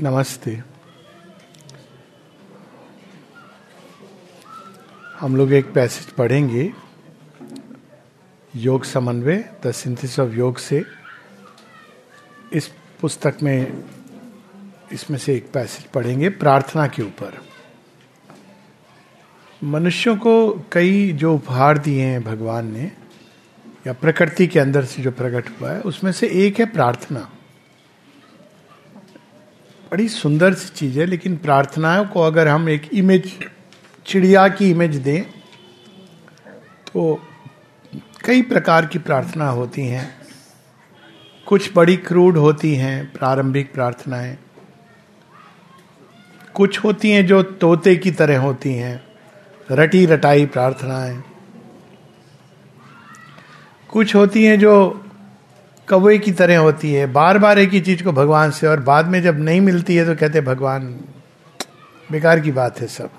नमस्ते। हम लोग एक पैसेज पढ़ेंगे, योग समन्वय द सिंथिस ऑफ़ योग से। इस पुस्तक में इसमें से एक पैसेज पढ़ेंगे, प्रार्थना के ऊपर। मनुष्यों को कई जो उपहार दिए हैं भगवान ने, या प्रकृति के अंदर से जो प्रकट हुआ है, उसमें से एक है प्रार्थना। बड़ी सुंदर सी चीज़ है, लेकिन प्रार्थनाओं को अगर हम एक इमेज चिड़िया की इमेज दें तो कई प्रकार की प्रार्थना होती हैं। कुछ बड़ी क्रूड होती हैं, प्रारंभिक प्रार्थनाएँ। कुछ होती हैं जो तोते की तरह होती हैं रटी रटाई प्रार्थनाएँ। कुछ होती हैं जो कौवे की तरह होती है बार बार एक ही चीज़ को भगवान से, और बाद में जब नहीं मिलती है तो कहते भगवान, बेकार की बात है सब।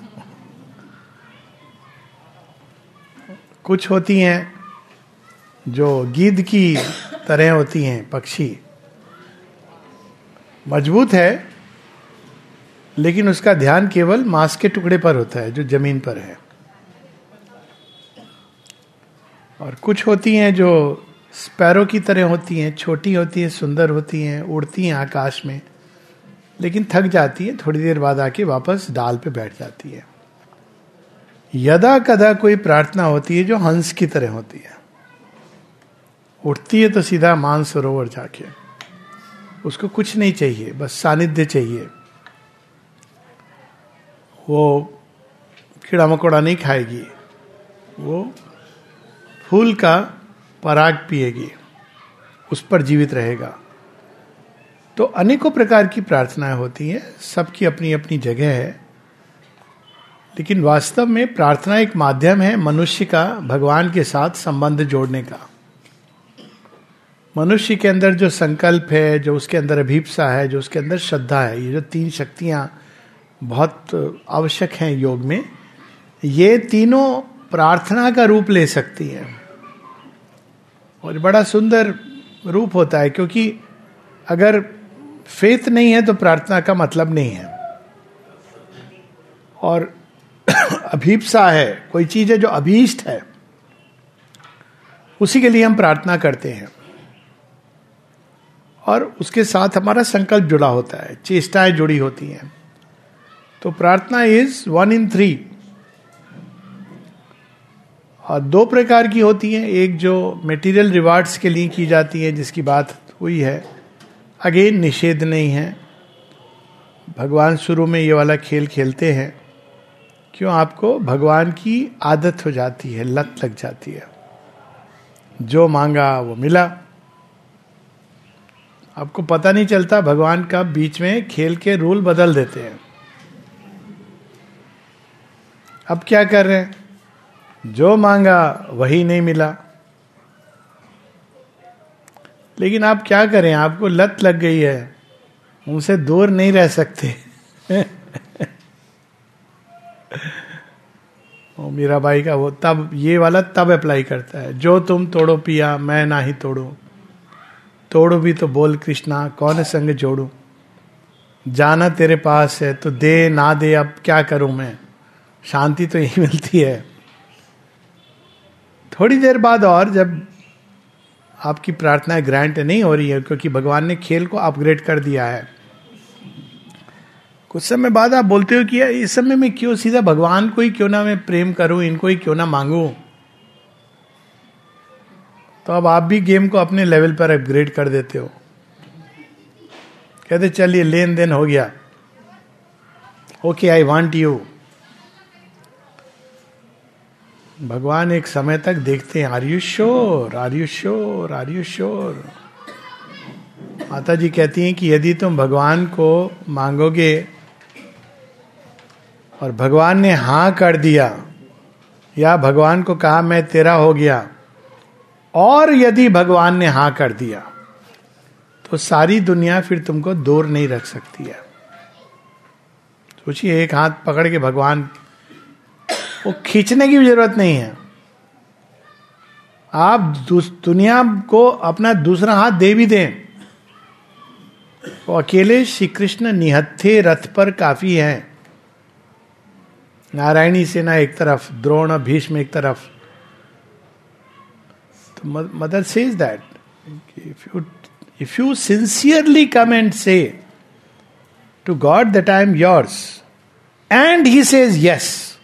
कुछ होती हैं जो गिद्ध की तरह होती हैं, पक्षी। मज़बूत है, लेकिन उसका ध्यान केवल मांस के टुकड़े पर होता है, जो ज़मीन पर है। और कुछ होती हैं जो स्पैरो की तरह होती हैं, छोटी होती हैं, सुंदर होती हैं, उड़ती हैं आकाश में, लेकिन थक जाती है, थोड़ी देर बाद आके वापस डाल पे बैठ जाती है। यदा कदा कोई प्रार्थना होती है जो हंस की तरह होती है। उठती है तो सीधा मान सरोवर जाके। उसको कुछ नहीं चाहिए, बस सानिध्य चाहिए। वो कीड़ा मकोड़ा नहीं खाएगी। वो फूल का पराग पिएगी, उस पर जीवित रहेगा। तो अनेकों प्रकार की प्रार्थनाएँ होती हैं, सबकी अपनी अपनी जगह है। लेकिन वास्तव में प्रार्थना एक माध्यम है मनुष्य का, भगवान के साथ संबंध जोड़ने का। मनुष्य के अंदर जो संकल्प है, जो उसके अंदर अभीपसा है, जो उसके अंदर श्रद्धा है, ये जो तीन शक्तियाँ बहुत आवश्यक हैं योग में, ये तीनों प्रार्थना का रूप ले सकती हैं। और बड़ा सुंदर रूप होता है, क्योंकि अगर फेथ नहीं है तो प्रार्थना का मतलब नहीं है। और अभीपसा है, कोई चीज़ है जो अभीष्ट है, उसी के लिए हम प्रार्थना करते हैं। और उसके साथ हमारा संकल्प जुड़ा होता है, चेष्टाएँ जुड़ी होती हैं। तो प्रार्थना इज़ वन इन थ्री और दो प्रकार की होती हैं। एक जो मेटीरियल रिवार्ड्स के लिए की जाती है, जिसकी बात हुई है। अगेन, निषेध नहीं है। भगवान शुरू में ये वाला खेल खेलते हैं। क्यों? आपको भगवान की आदत हो जाती है, लत लग जाती है। जो मांगा, वो मिला। आपको पता नहीं चलता, भगवान का बीच में खेल के रूल बदल देते हैं। अब क्या कर रहे हैं? जो मांगा, वही नहीं मिला। लेकिन आप क्या करें? आपको लत लग गई है। उनसे दूर नहीं रह सकते। ओ मीरा भाई का वो तब, ये वाला तब अप्लाई करता है। जो तुम तोड़ो पिया, मैं ना ही तोड़ू। तोड़ो भी तो बोल कृष्णा, कौन संग जोड़ू? जाना तेरे पास है तो दे, ना दे, अब क्या करूँ मैं? शांति तो यही मिलती है। थोड़ी देर बाद और जब आपकी प्रार्थना ग्रांट नहीं हो रही है, क्योंकि भगवान ने खेल को अपग्रेड कर दिया है। कुछ समय बाद आप बोलते हो कि इस समय में क्यों सीधा भगवान को ही क्यों ना मैं प्रेम करूँ, इनको ही क्यों ना मांगू? तो अब आप भी गेम को अपने लेवल पर अपग्रेड कर देते हो। कहते, चलिए, लेन देन हो गया। Okay, I want you. भगवान एक समय तक देखते हैं are you sure are you sure are you sure माता जी कहती हैं कि यदि तुम भगवान को मांगोगे और भगवान ने हाँ कर दिया, या भगवान को कहा, मैं तेरा हो गया, और यदि भगवान ने हाँ कर दिया तो सारी दुनिया फिर तुमको दूर नहीं रख सकती है। सोचिए, एक हाथ पकड़ के भगवान वो खींचने की ज़रूरत नहीं है। आप दुनिया को अपना दूसरा हाथ दे भी दें। वो अकेले श्री कृष्ण निहत्थे रथ पर काफ़ी हैं। नारायणी सेना एक तरफ़, द्रोण, भीष्म एक तरफ़। तो mother says that if you if you sincerely come and say to god that I am yours and he says yes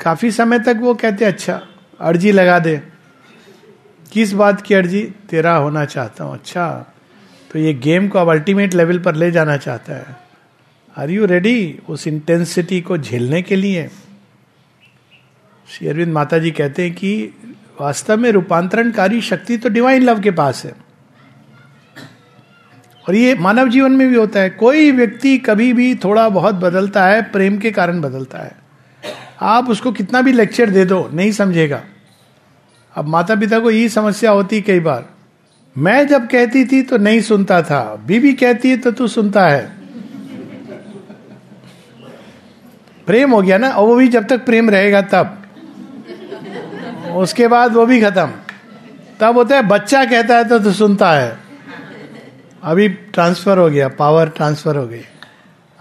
काफ़ी समय तक वो कहते अच्छा अर्जी लगा दे। किस बात की अर्जी? तेरा होना चाहता हूँ। अच्छा तो ये गेम को अब अल्टीमेट लेवल पर ले जाना चाहता है। आर यू रेडी उस इंटेंसिटी को झेलने के लिए। श्री अरविंद माता जी कहते हैं कि वास्तव में रूपांतरणकारी शक्ति तो डिवाइन लव के पास है। और ये मानव जीवन में भी होता है। कोई व्यक्ति कभी भी थोड़ा बहुत बदलता है, प्रेम के कारण बदलता है। आप उसको कितना भी लेक्चर दे दो, नहीं समझेगा। अब माता पिता को यही समस्या होती कई बार। मैं जब कहती थी तो नहीं सुनता था बीबी कहती है तो तू सुनता है। प्रेम हो गया ना, और वो भी जब तक प्रेम रहेगा तब। उसके बाद वो भी खत्म। तब होता है, बच्चा कहता है तो तू सुनता है। अभी ट्रांसफ़र हो गया पावर ट्रांसफ़र हो गई।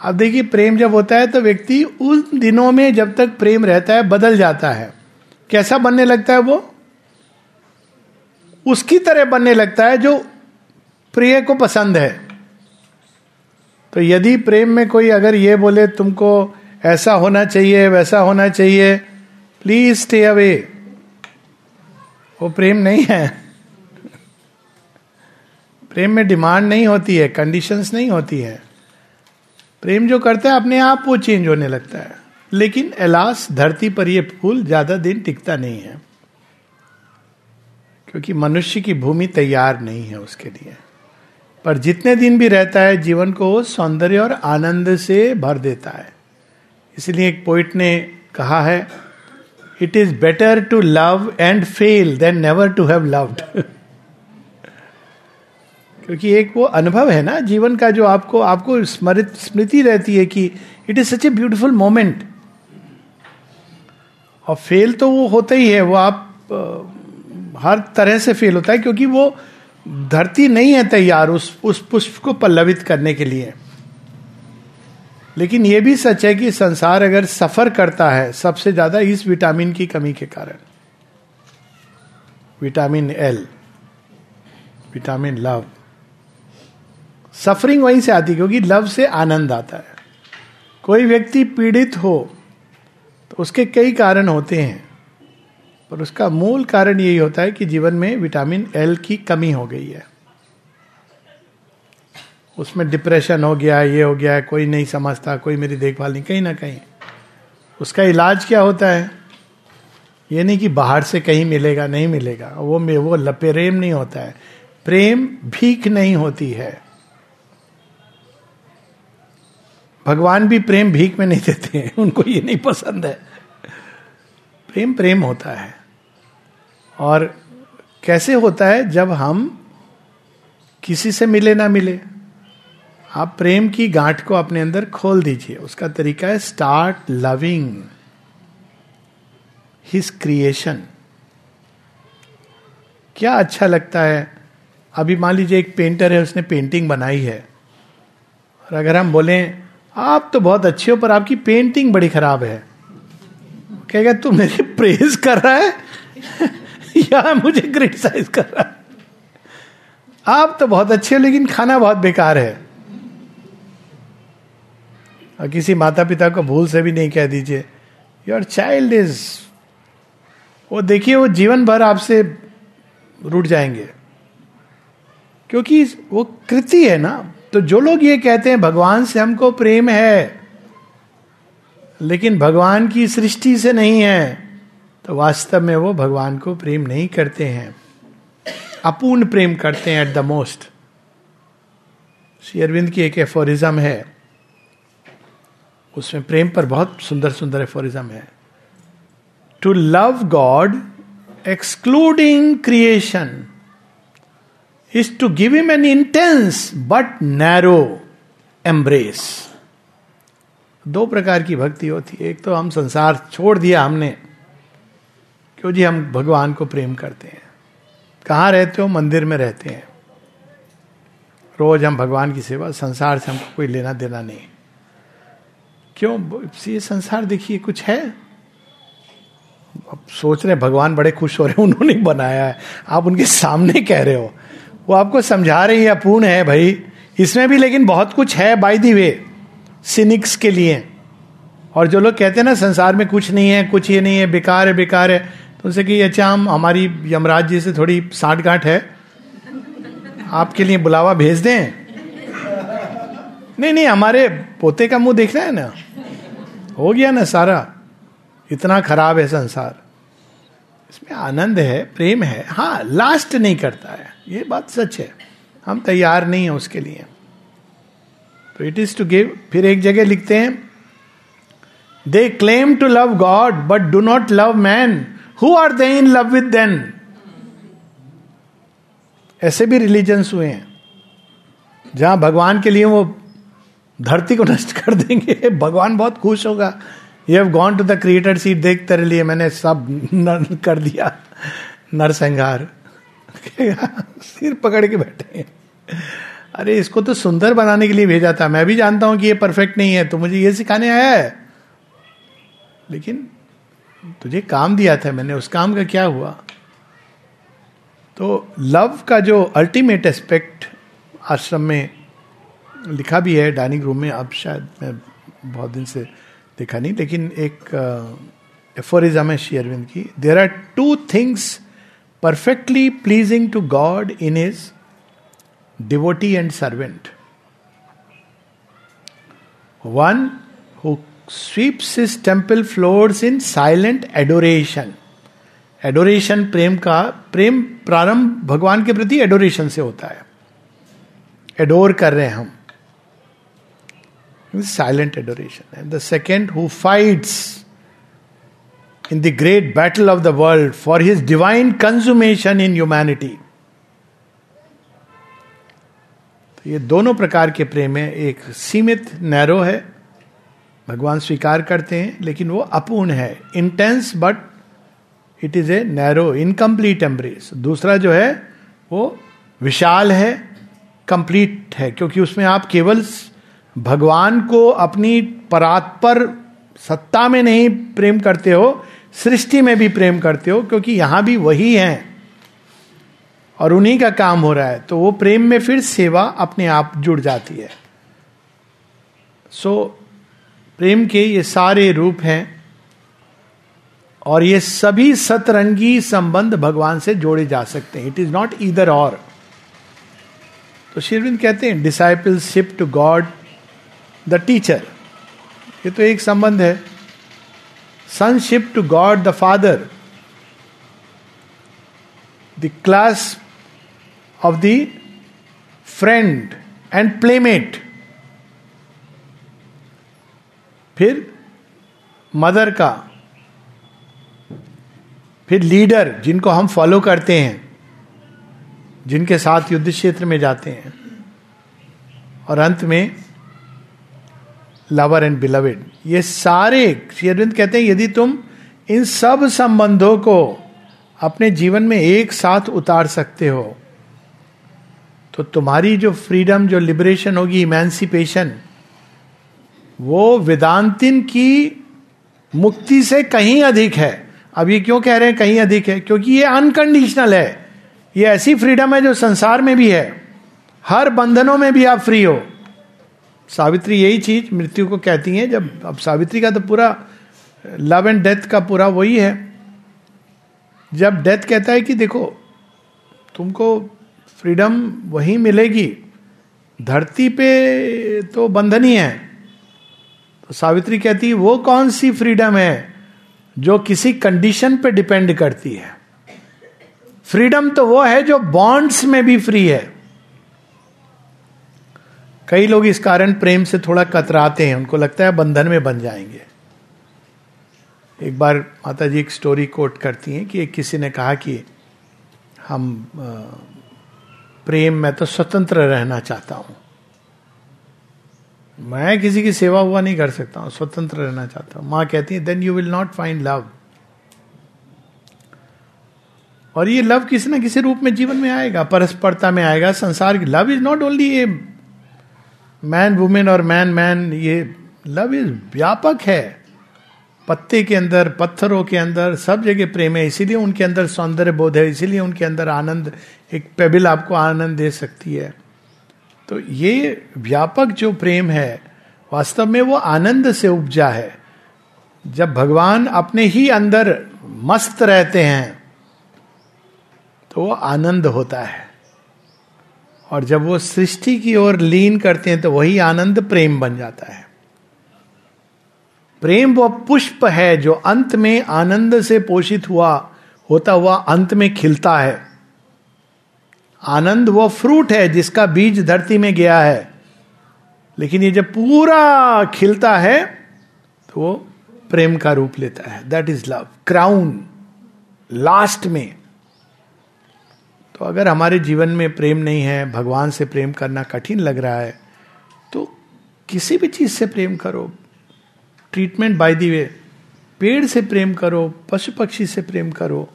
अब देखिए, प्रेम जब होता है तो व्यक्ति उन दिनों में जब तक प्रेम रहता है, बदल जाता है। कैसा बनने लगता है वो? उसकी तरह बनने लगता है जो प्रिय को पसंद है। तो यदि प्रेम में कोई अगर ये बोले, तुमको ऐसा होना चाहिए, वैसा होना चाहिए प्लीज़ स्टे अवे वो प्रेम नहीं है। प्रेम में डिमांड नहीं होती है कंडीशंस नहीं होती है। प्रेम जो करता है, अपने आप वो चेंज होने लगता है। लेकिन एलास, धरती पर ये फूल ज़्यादा दिन टिकता नहीं है। क्योंकि मनुष्य की भूमि तैयार नहीं है उसके लिए। पर जितने दिन भी रहता है, जीवन को वो सौंदर्य और आनंद से भर देता है। इसलिए एक पोइट ने कहा है it is better to love and fail than never to have loved क्योंकि एक वो अनुभव है ना, जीवन का जो आपको आपको स्मृत स्मृति रहती है कि it is such a beautiful moment और फेल तो वो होता ही है, वो आप हर तरह से फेल होता है क्योंकि वो धरती नहीं है तैयार उस उस पुष्प को पल्लवित करने के लिए। लेकिन यह भी सच है कि संसार अगर सफ़र करता है, सबसे ज़्यादा इस विटामिन की कमी के कारण। Vitamin L, vitamin love. Suffering वहीं से आती है, क्योंकि लव से आनंद आता है। कोई व्यक्ति पीड़ित हो तो उसके कई कारण होते हैं, पर उसका मूल कारण यही होता है कि जीवन में विटामिन एल की कमी हो गई है। उसमें डिप्रेशन हो गया, ये हो गया, कोई नहीं समझता, कोई मेरी देखभाल नहीं, कहीं ना कहीं। उसका इलाज क्या होता है? ये नहीं कि बाहर से कहीं मिलेगा, नहीं मिलेगा, वो वो प्रेम नहीं होता है। प्रेम भीख नहीं होती है। भगवान भी प्रेम भीख में नहीं देते हैं, उनको ये नहीं पसंद है। प्रेम प्रेम होता है। और कैसे होता है, जब हम किसी से मिले ना मिले, आप प्रेम की गांठ को अपने अंदर खोल दीजिए। उसका तरीका है स्टार्ट लविंग हिज क्रिएशन क्या अच्छा लगता है? अभी मान लीजिए एक पेंटर है, उसने पेंटिंग बनाई है। और अगर हम बोले आप तो बहुत अच्छे हो, पर आपकी पेंटिंग बड़ी खराब है। कहेगा, तू मेरी प्रेज कर रहा है? या मुझे क्रिटिसाइज कर रहा है? आप तो बहुत अच्छे हो, लेकिन खाना बहुत बेकार है। और किसी माता पिता को भूल से भी नहीं कह दीजिए। योर चाइल्ड इज़ वो देखिए, वो जीवन भर आपसे रुट जाएँगे। क्योंकि वो कृति है ना तो जो लोग ये कहते हैं, भगवान से हमको प्रेम है, लेकिन भगवान की सृष्टि से नहीं है तो वास्तव में वो भगवान को प्रेम नहीं करते हैं। अपूर्ण प्रेम करते हैं at the most Shri Aurobindo की एक एफोरिज्म है। उसमें प्रेम पर बहुत सुंदर सुंदर एफोरिज्म है। To love god excluding creation is to give him an intense but narrow embrace दो प्रकार की भक्ति होती है। एक तो हम संसार छोड़ दिया हमने, क्यों जी हम भगवान को प्रेम करते हैं? कहाँ रहते हो? मंदिर में रहते हैं। रोज हम भगवान की सेवा, संसार से हमको कोई लेना देना नहीं। क्यों? ये संसार देखिए कुछ है। अब सोच रहे भगवान बड़े खुश हो रहे हैं, उन्होंने बनाया है। आप उनके सामने कह रहे हो। वो आपको समझा रही है, अपूर्ण है भाई। इसमें भी लेकिन बहुत कुछ है बाई दी वे सिनिक्स के लिए। और जो लोग कहते हैं ना, संसार में कुछ नहीं है, कुछ ये नहीं है, बेकार है बेकार है तो उनसे कि अच्छा हम, हमारी यमराज जी से थोड़ी साठ गांठ है। आपके लिए बुलावा भेज दें? नहीं नहीं, हमारे पोते का मुँह देखना है ना? हो गया ना सारा। इतना खराब है संसार। इसमें आनंद है, प्रेम है। हाँ लास्ट नहीं करता है। ये बात सच है। हम तैयार नहीं है उसके लिए। तो इट इज़ टू गिव फिर एक जगह लिखते हैं they claim to love god but do not love man who are they in love with then ऐसे भी रिलीजन्स हुए हैं, जहाँ भगवान के लिए वो धरती को नष्ट कर देंगे। भगवान बहुत खुश होगा। You have gone to the creator seat देख तेरे लिए मैंने सब कर दिया। नरसंहार। सिर पकड़ के बैठे हैं। अरे, इसको तो सुंदर बनाने के लिए भेजा था। मैं भी जानता हूँ कि ये परफेक्ट नहीं है तो मुझे ये सिखाने आया है। लेकिन तुझे काम दिया था मैंने, उस काम का क्या हुआ? तो लव का जो अल्टीमेट एस्पेक्ट आश्रम में लिखा भी है डाइनिंग रूम में, अब शायद मैं बहुत दिन से देखा नहीं, लेकिन एक एफोरिज्म है शेयरविंद की there are two things perfectly pleasing to god in is devotee and servant one who sweeps his temple floors in silent adoration adoration प्रेम का प्रेम प्रारंभ भगवान के प्रति एडोरेशन से होता है एडोर कर रहे हैं हम silent adoration And the second, who fights in the great battle of the world for his divine consummation in humanity. तो ये दोनों प्रकार के प्रेम है। एक सीमित, नैरो है, भगवान स्वीकार करते हैं, लेकिन वो अपूर्ण है। Intense but it is a narrow incomplete embrace दूसरा जो है, वो विशाल है कंप्लीट है, क्योंकि उसमें आप केवल भगवान को अपनी परात्पर सत्ता में नहीं प्रेम करते हो सृष्टि में भी प्रेम करते हो क्योंकि यहाँ भी वही है और उन्हीं का काम हो रहा है तो वो प्रेम में फिर सेवा अपने आप जुड़ जाती है। सो so, प्रेम के ये सारे रूप हैं और ये सभी सतरंगी संबंध भगवान से जोड़े जा सकते हैं। इट इज़ नॉट ईदर और तो शिरविंद कहते हैं discipleship to god the teacher ये तो एक संबंध है। Sonship to god the father the class of the friend and playmate फिर मदर का। फिर लीडर जिनको हम फॉलो करते हैं, जिनके साथ युद्ध क्षेत्र में जाते हैं। और अंत में लवर एंड बिलवेड ये सारे शेरविंद कहते हैं, यदि तुम इन सब संबंधों को अपने जीवन में एक साथ उतार सकते हो तो तुम्हारी जो फ्रीडम जो लिबरेशन होगी इमेंसिपेशन वो वेदांतिन की मुक्ति से कहीं अधिक है। अब ये क्यों कह रहे हैं कहीं अधिक है? क्योंकि ये अनकंडीशनल है। ये ऐसी फ्रीडम है जो संसार में भी है। हर बंधनों में भी आप फ्री हो। सावित्री यही चीज़ मृत्यु को कहती है, जब अब सावित्री का तो पूरा लव एंड डेथ का पूरा वही है। जब डेथ कहता है कि देखो, तुमको फ्रीडम वही मिलेगी, धरती पे तो बंधन ही है। तो सावित्री कहती है, वो कौन सी फ्रीडम है जो किसी कंडीशन पे डिपेंड करती है? फ्रीडम तो वो है जो बॉन्ड्स में भी फ्री है। कई लोग इस कारण प्रेम से थोड़ा कतराते हैं। उनको लगता है बंधन में बन जाएँगे। एक बार माता जी एक स्टोरी कोट करती हैं कि एक किसी ने कहा कि हम प्रेम मैं तो स्वतंत्र रहना चाहता हूँ। मैं किसी की सेवा हुआ नहीं कर सकता हूँ, स्वतंत्र रहना चाहता हूँ। माँ कहती है then you will not find love और ये लव किसी ना किसी रूप में जीवन में आएगा, परस्परता में आएगा। संसार की love is not only a man women और मैन मैन ये लव इज़ व्यापक है। पत्ते के अंदर, पत्थरों के अंदर, सब जगह प्रेम है, इसीलिए उनके अंदर सौंदर्य बोध है, इसीलिए उनके अंदर आनंद, एक पेबिल आपको आनंद दे सकती है। तो ये व्यापक जो प्रेम है, वास्तव में वो आनंद से उपजा है। जब भगवान अपने ही अंदर मस्त रहते हैं तो वो आनंद होता है। और जब वो सृष्टि की ओर लीन करते हैं तो वही आनंद प्रेम बन जाता है। प्रेम वो पुष्प है जो अंत में आनंद से पोषित हुआ, होता हुआ अंत में खिलता है। आनंद वो फ्रूट है जिसका बीज धरती में गया है। लेकिन ये जब पूरा खिलता है तो वो प्रेम का रूप लेता है। That is love crown last में। तो अगर हमारे जीवन में प्रेम नहीं है, भगवान से प्रेम करना कठिन लग रहा है तो किसी भी चीज़ से प्रेम करो। ट्रीटमेंट बाय दी वे, पेड़ से प्रेम करो पशु पक्षी से प्रेम करो।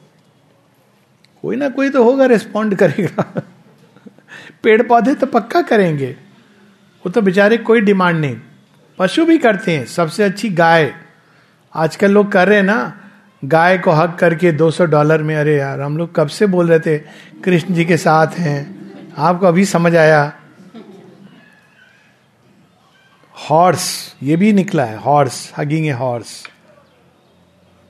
कोई ना कोई तो होगा रिस्पॉन्ड करेगा। पेड़ पौधे तो पक्का करेंगे। वो तो बेचारे कोई डिमांड नहीं। पशु भी करते हैं, सबसे अच्छी गाय। आजकल लोग कर रहे हैं ना गाय को हक करके 200 डॉलर में, अरे यार, हम लोग कब से बोल रहे थे, कृष्ण जी के साथ हैं। आपको अभी समझ आया? हॉर्स, ये भी निकला है, हॉर्स हगिंग ए हॉर्स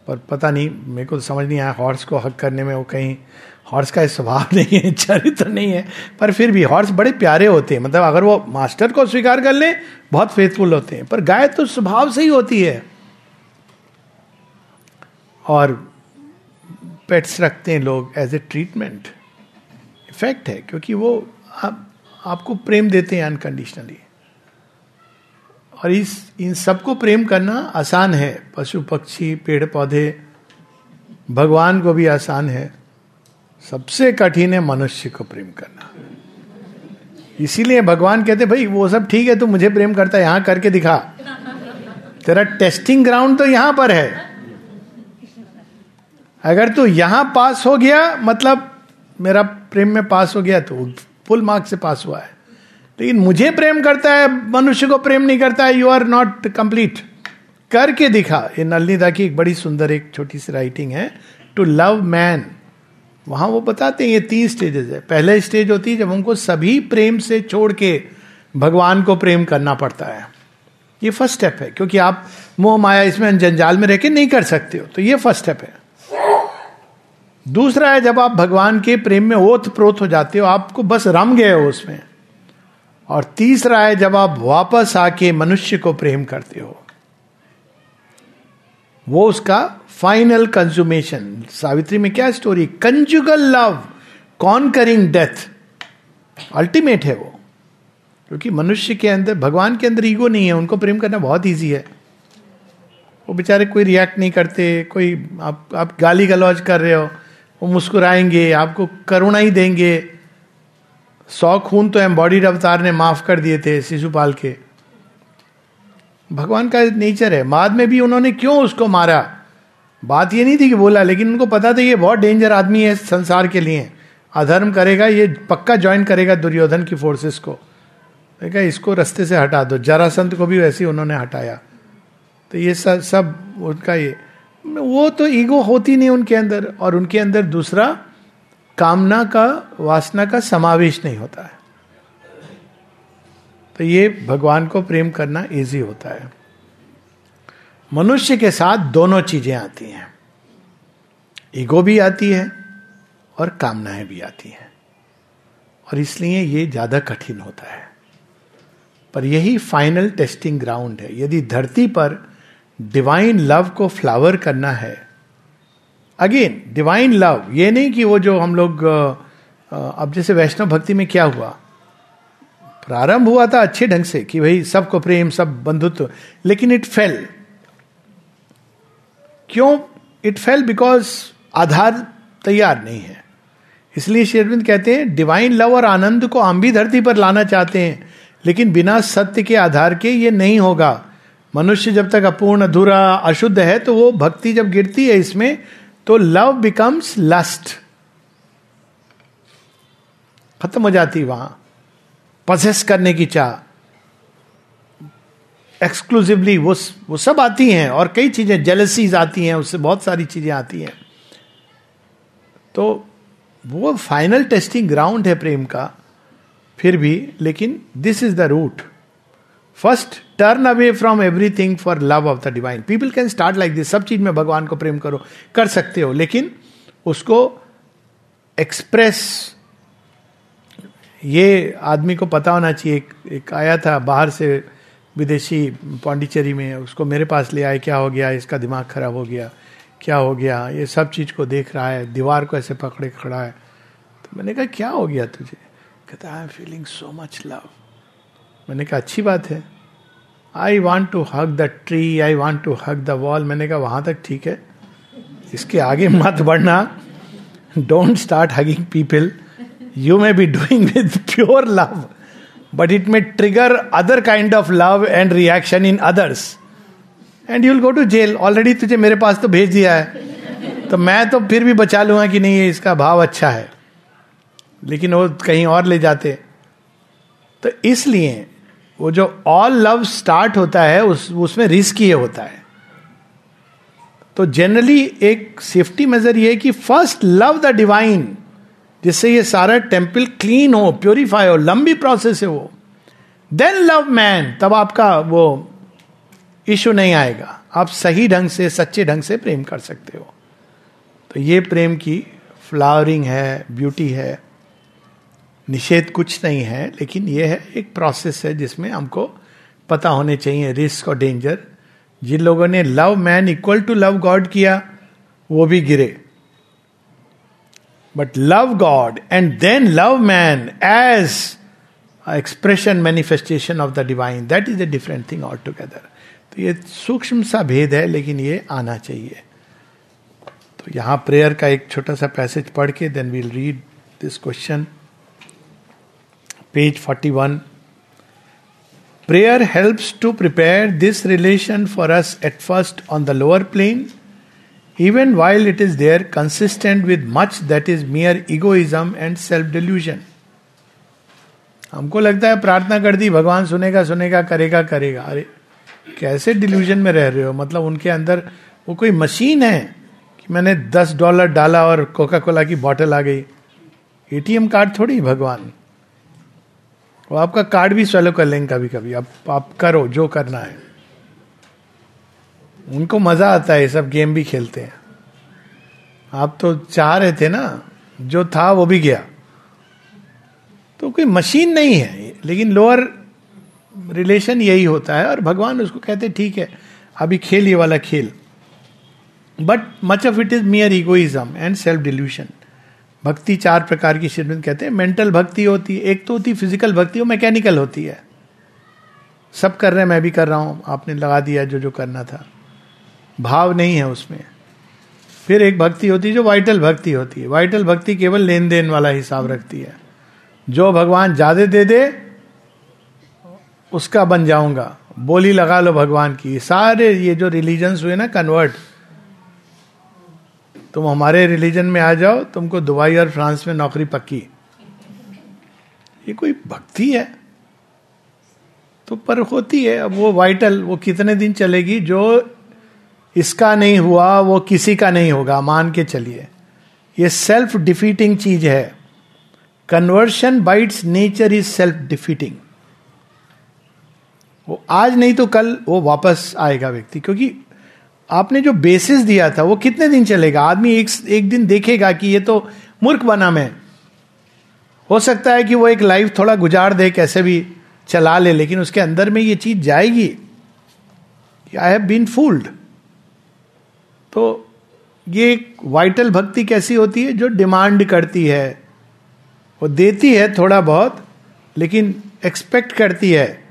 पर पता नहीं, मेरे को तो समझ नहीं आया, हॉर्स को हक करने में वो कहीं, हॉर्स का स्वभाव नहीं है, चरित्र नहीं है। पर फिर भी हॉर्स बड़े प्यारे होते हैं मतलब अगर वो मास्टर को स्वीकार कर ले, बहुत फेथफुल होते हैं। पर गाय तो स्वभाव से ही होती है। और पेट्स रखते हैं लोग एज ए ट्रीटमेंट इफ़ेक्ट है क्योंकि वो आप, आपको प्रेम देते हैं अनकंडीशनली और इस इन सबको प्रेम करना आसान है। पशु पक्षी पेड़ पौधे भगवान को भी आसान है। सबसे कठिन है मनुष्य को प्रेम करना। इसीलिए भगवान कहते भाई वो सब ठीक है तू मुझे प्रेम करता है यहाँ करके दिखा। तेरा टेस्टिंग ग्राउंड तो यहाँ पर है। अगर तू यहाँ पास हो गया मतलब मेरा प्रेम में पास हो गया तो फुल मार्क से पास हुआ है। लेकिन मुझे प्रेम करता है, मनुष्य को प्रेम नहीं करता है यू आर नॉट कंप्लीट करके दिखा। ये नलनीदा की एक बड़ी सुंदर, एक छोटी सी राइटिंग है टू लव मैन वहाँ वो बताते हैं, ये तीन स्टेजेस है। पहले स्टेज होती है जब उनको सभी प्रेम से छोड़ के भगवान को प्रेम करना पड़ता है। ये फ़र्स्ट स्टेप है, क्योंकि आप मोह माया इसमें जंजाल में रह के नहीं कर सकते हो। तो ये फ़र्स्ट स्टेप है। दूसरा है, जब आप भगवान के प्रेम में ओत प्रोत हो जाते हो, आपको बस रम गए हो उसमें। और तीसरा है, जब आप वापस आके मनुष्य को प्रेम करते हो। वो उसका फाइनल कंज्यूमेशन सावित्री में क्या story conjugal love conquering death ultimate है वो। क्योंकि मनुष्य के अंदर, भगवान के अंदर ईगो नहीं है, उनको प्रेम करना बहुत ईजी है। वो बेचारे कोई रिएक्ट नहीं करते, कोई आप आप गाली गलौज कर रहे हो। वो मुस्कुराएँगे, आपको करुणा ही देंगे। सौ खून तो एम्बॉडीड अवतार ने माफ़ कर दिए थे शिशुपाल के। भगवान का नेचर है। बाद में भी उन्होंने क्यों उसको मारा? बात ये नहीं थी कि बोला, लेकिन उनको पता था ये बहुत डेंजर आदमी है संसार के लिए। अधर्म करेगा, ये पक्का ज्वाइन करेगा दुर्योधन की फोर्सेस को। देखा, इसको रस्ते से हटा दो। जरासंत को भी वैसे ही उन्होंने हटाया। तो ये सब सब उनका ये वो तो ईगो होती नहीं उनके अंदर और उनके अंदर दूसरा कामना का, वासना का समावेश नहीं होता है। तो ये भगवान को प्रेम करना इजी होता है। मनुष्य के साथ दोनों चीज़ें आती हैं। ईगो भी आती है और कामनाएँ भी आती हैं। और इसलिए ये ज़्यादा कठिन होता है। पर यही फाइनल टेस्टिंग ग्राउंड है। यदि धरती पर डिवाइन लव को फ्लावर करना है। अगेन डिवाइन लव ये नहीं कि वो जो हम लोग अब जैसे वैष्णव भक्ति में क्या हुआ? प्रारंभ हुआ था अच्छे ढंग से कि भाई सबको प्रेम, सब बंधुत्व, लेकिन इट फेल क्यों? इट फेल बिकॉज़ आधार तैयार नहीं है। इसलिए शेरविंद कहते हैं डिवाइन लव और आनंद को हम भी धरती पर लाना चाहते हैं, लेकिन बिना सत्य के आधार के ये नहीं होगा। मनुष्य जब तक अपूर्ण अधूरा अशुद्ध है तो वो भक्ति जब गिरती है इसमें तो लव बिकम्स लस्ट खत्म हो जाती वहाँ। पसेस करने की चाह। एक्सक्लूसिवली वो वो सब आती हैं और कई चीज़ें जेलसीज आती हैं, उससे बहुत सारी चीज़ें आती हैं। तो वो फाइनल टेस्टिंग ग्राउंड है प्रेम का, फिर भी, लेकिन this is the root first turn away from everything for love of the divine people can start like this सब चीज़ में भगवान को प्रेम करो कर सकते हो लेकिन उसको एक्सप्रेस ये आदमी को पता होना चाहिए। एक, एक आया था बाहर से विदेशी पांडिचेरी में उसको मेरे पास ले आए क्या हो गया? इसका दिमाग खराब हो गया। क्या हो गया? ये सब चीज़ को देख रहा है दीवार को ऐसे पकड़े खड़ा है। तो मैंने कहा क्या हो गया तुझे? कहता I am feeling so much love मैंने कहा अच्छी बात है। I want to hug the tree I want to hug the wall मैंने कहा, वहाँ तक ठीक है। इसके आगे मत बढ़ना। Don't start hugging people you may be doing with pure love but it may trigger other kind of love and reaction in others and you will go to jail already तुझे मेरे पास तो भेज दिया है। तो मैं तो फिर भी बचा लूँगा कि नहीं इसका भाव अच्छा है। लेकिन वो कहीं और ले जाते। तो इसलिए वो जो ऑल लव स्टार्ट होता है, उस, उसमें रिस्क ये होता है। तो जनरली एक सेफ्टी मेजर ये है कि फ़र्स्ट लव द डिवाइन जिससे ये सारा टेंपल क्लीन हो प्योरीफाई हो, लंबी प्रोसेस है वो। देन लव मैन तब आपका वो इशू नहीं आएगा। आप सही ढंग से, सच्चे ढंग से प्रेम कर सकते हो। तो ये प्रेम की फ्लावरिंग है ब्यूटी है। निषेध कुछ नहीं है, लेकिन यह है, एक प्रोसेस है जिसमें हमको पता होने चाहिए रिस्क और डेंजर जिन लोगों ने love man equal to love god किया, वो भी गिरे। But love god and then love man as expression manifestation of the divine that is a different thing altogether तो ये सूक्ष्म सा भेद है, लेकिन ये आना चाहिए। तो यहाँ प्रेयर का एक छोटा सा पैसेज पढ़ के then we'll read this question page 41 prayer helps to prepare this relation for us at first on the lower plane even while it is there consistent with much that is mere egoism and self delusion हमको लगता है प्रार्थना कर दी, भगवान सुनेगा सुनेगा, करेगा करेगा। अरे, कैसे डिल्यूजन में रह रहे हो? मतलब उनके अंदर वो कोई मशीन है कि मैंने दस डॉलर डाला और कोका कोला की बॉटल आ गई। एटीएम कार्ड थोड़ी, भगवान? वो आपका कार्ड भी स्वेलो कर लेंगे कभी कभी अब आप करो, जो करना है। उनको मज़ा आता है सब गेम भी खेलते हैं। आप तो चाह रहे थे ना, जो था वो भी गया। तो कोई मशीन नहीं है, लेकिन लोअर रिलेशन यही होता है और भगवान उसको कहते ठीक है, अभी खेल ये वाला खेल। But much of it is mere egoism and self delusion भक्ति चार प्रकार की श्रीमंत कहते हैं। मेंटल भक्ति होती है, एक तो होती फ़िज़िकल भक्ति, वो मैकेनिकल होती है। सब कर रहे हैं, मैं भी कर रहा हूँ, आपने लगा दिया जो जो करना था। भाव नहीं है उसमें। फिर एक भक्ति होती है जो वाइटल भक्ति होती है। वाइटल भक्ति केवल लेन देन वाला हिसाब रखती है। जो भगवान ज़्यादा दे दे, उसका बन जाऊँगा। बोली लगा लो भगवान की। सारे ये जो रिलीजन्स हुए ना कन्वर्ट तुम हमारे रिलीजन में आ जाओ, तुमको दुबई और फ्रांस में नौकरी पक्की ये कोई भक्ति है? तो पर होती है, अब वो वाइटल वो कितने दिन चलेगी, जो इसका नहीं हुआ, वो किसी का नहीं होगा, मान के चलिए। ये सेल्फ डिफीटिंग चीज़ है। Conversion by its nature is self defeating वो आज नहीं तो कल वो वापस आएगा व्यक्ति, क्योंकि आपने जो बेसिस दिया था, वो कितने दिन चलेगा? आदमी एक एक दिन देखेगा कि ये तो मूर्ख बना मैं हो सकता है कि वो एक लाइफ थोड़ा गुजार दे, कैसे भी चला ले, लेकिन उसके अंदर में ये चीज़ जाएगी। आई हैव बीन फूल्ड तो ये एक वाइटल भक्ति कैसी होती है? जो डिमांड करती है। वो देती है थोड़ा बहुत, लेकिन एक्सपेक्ट करती है।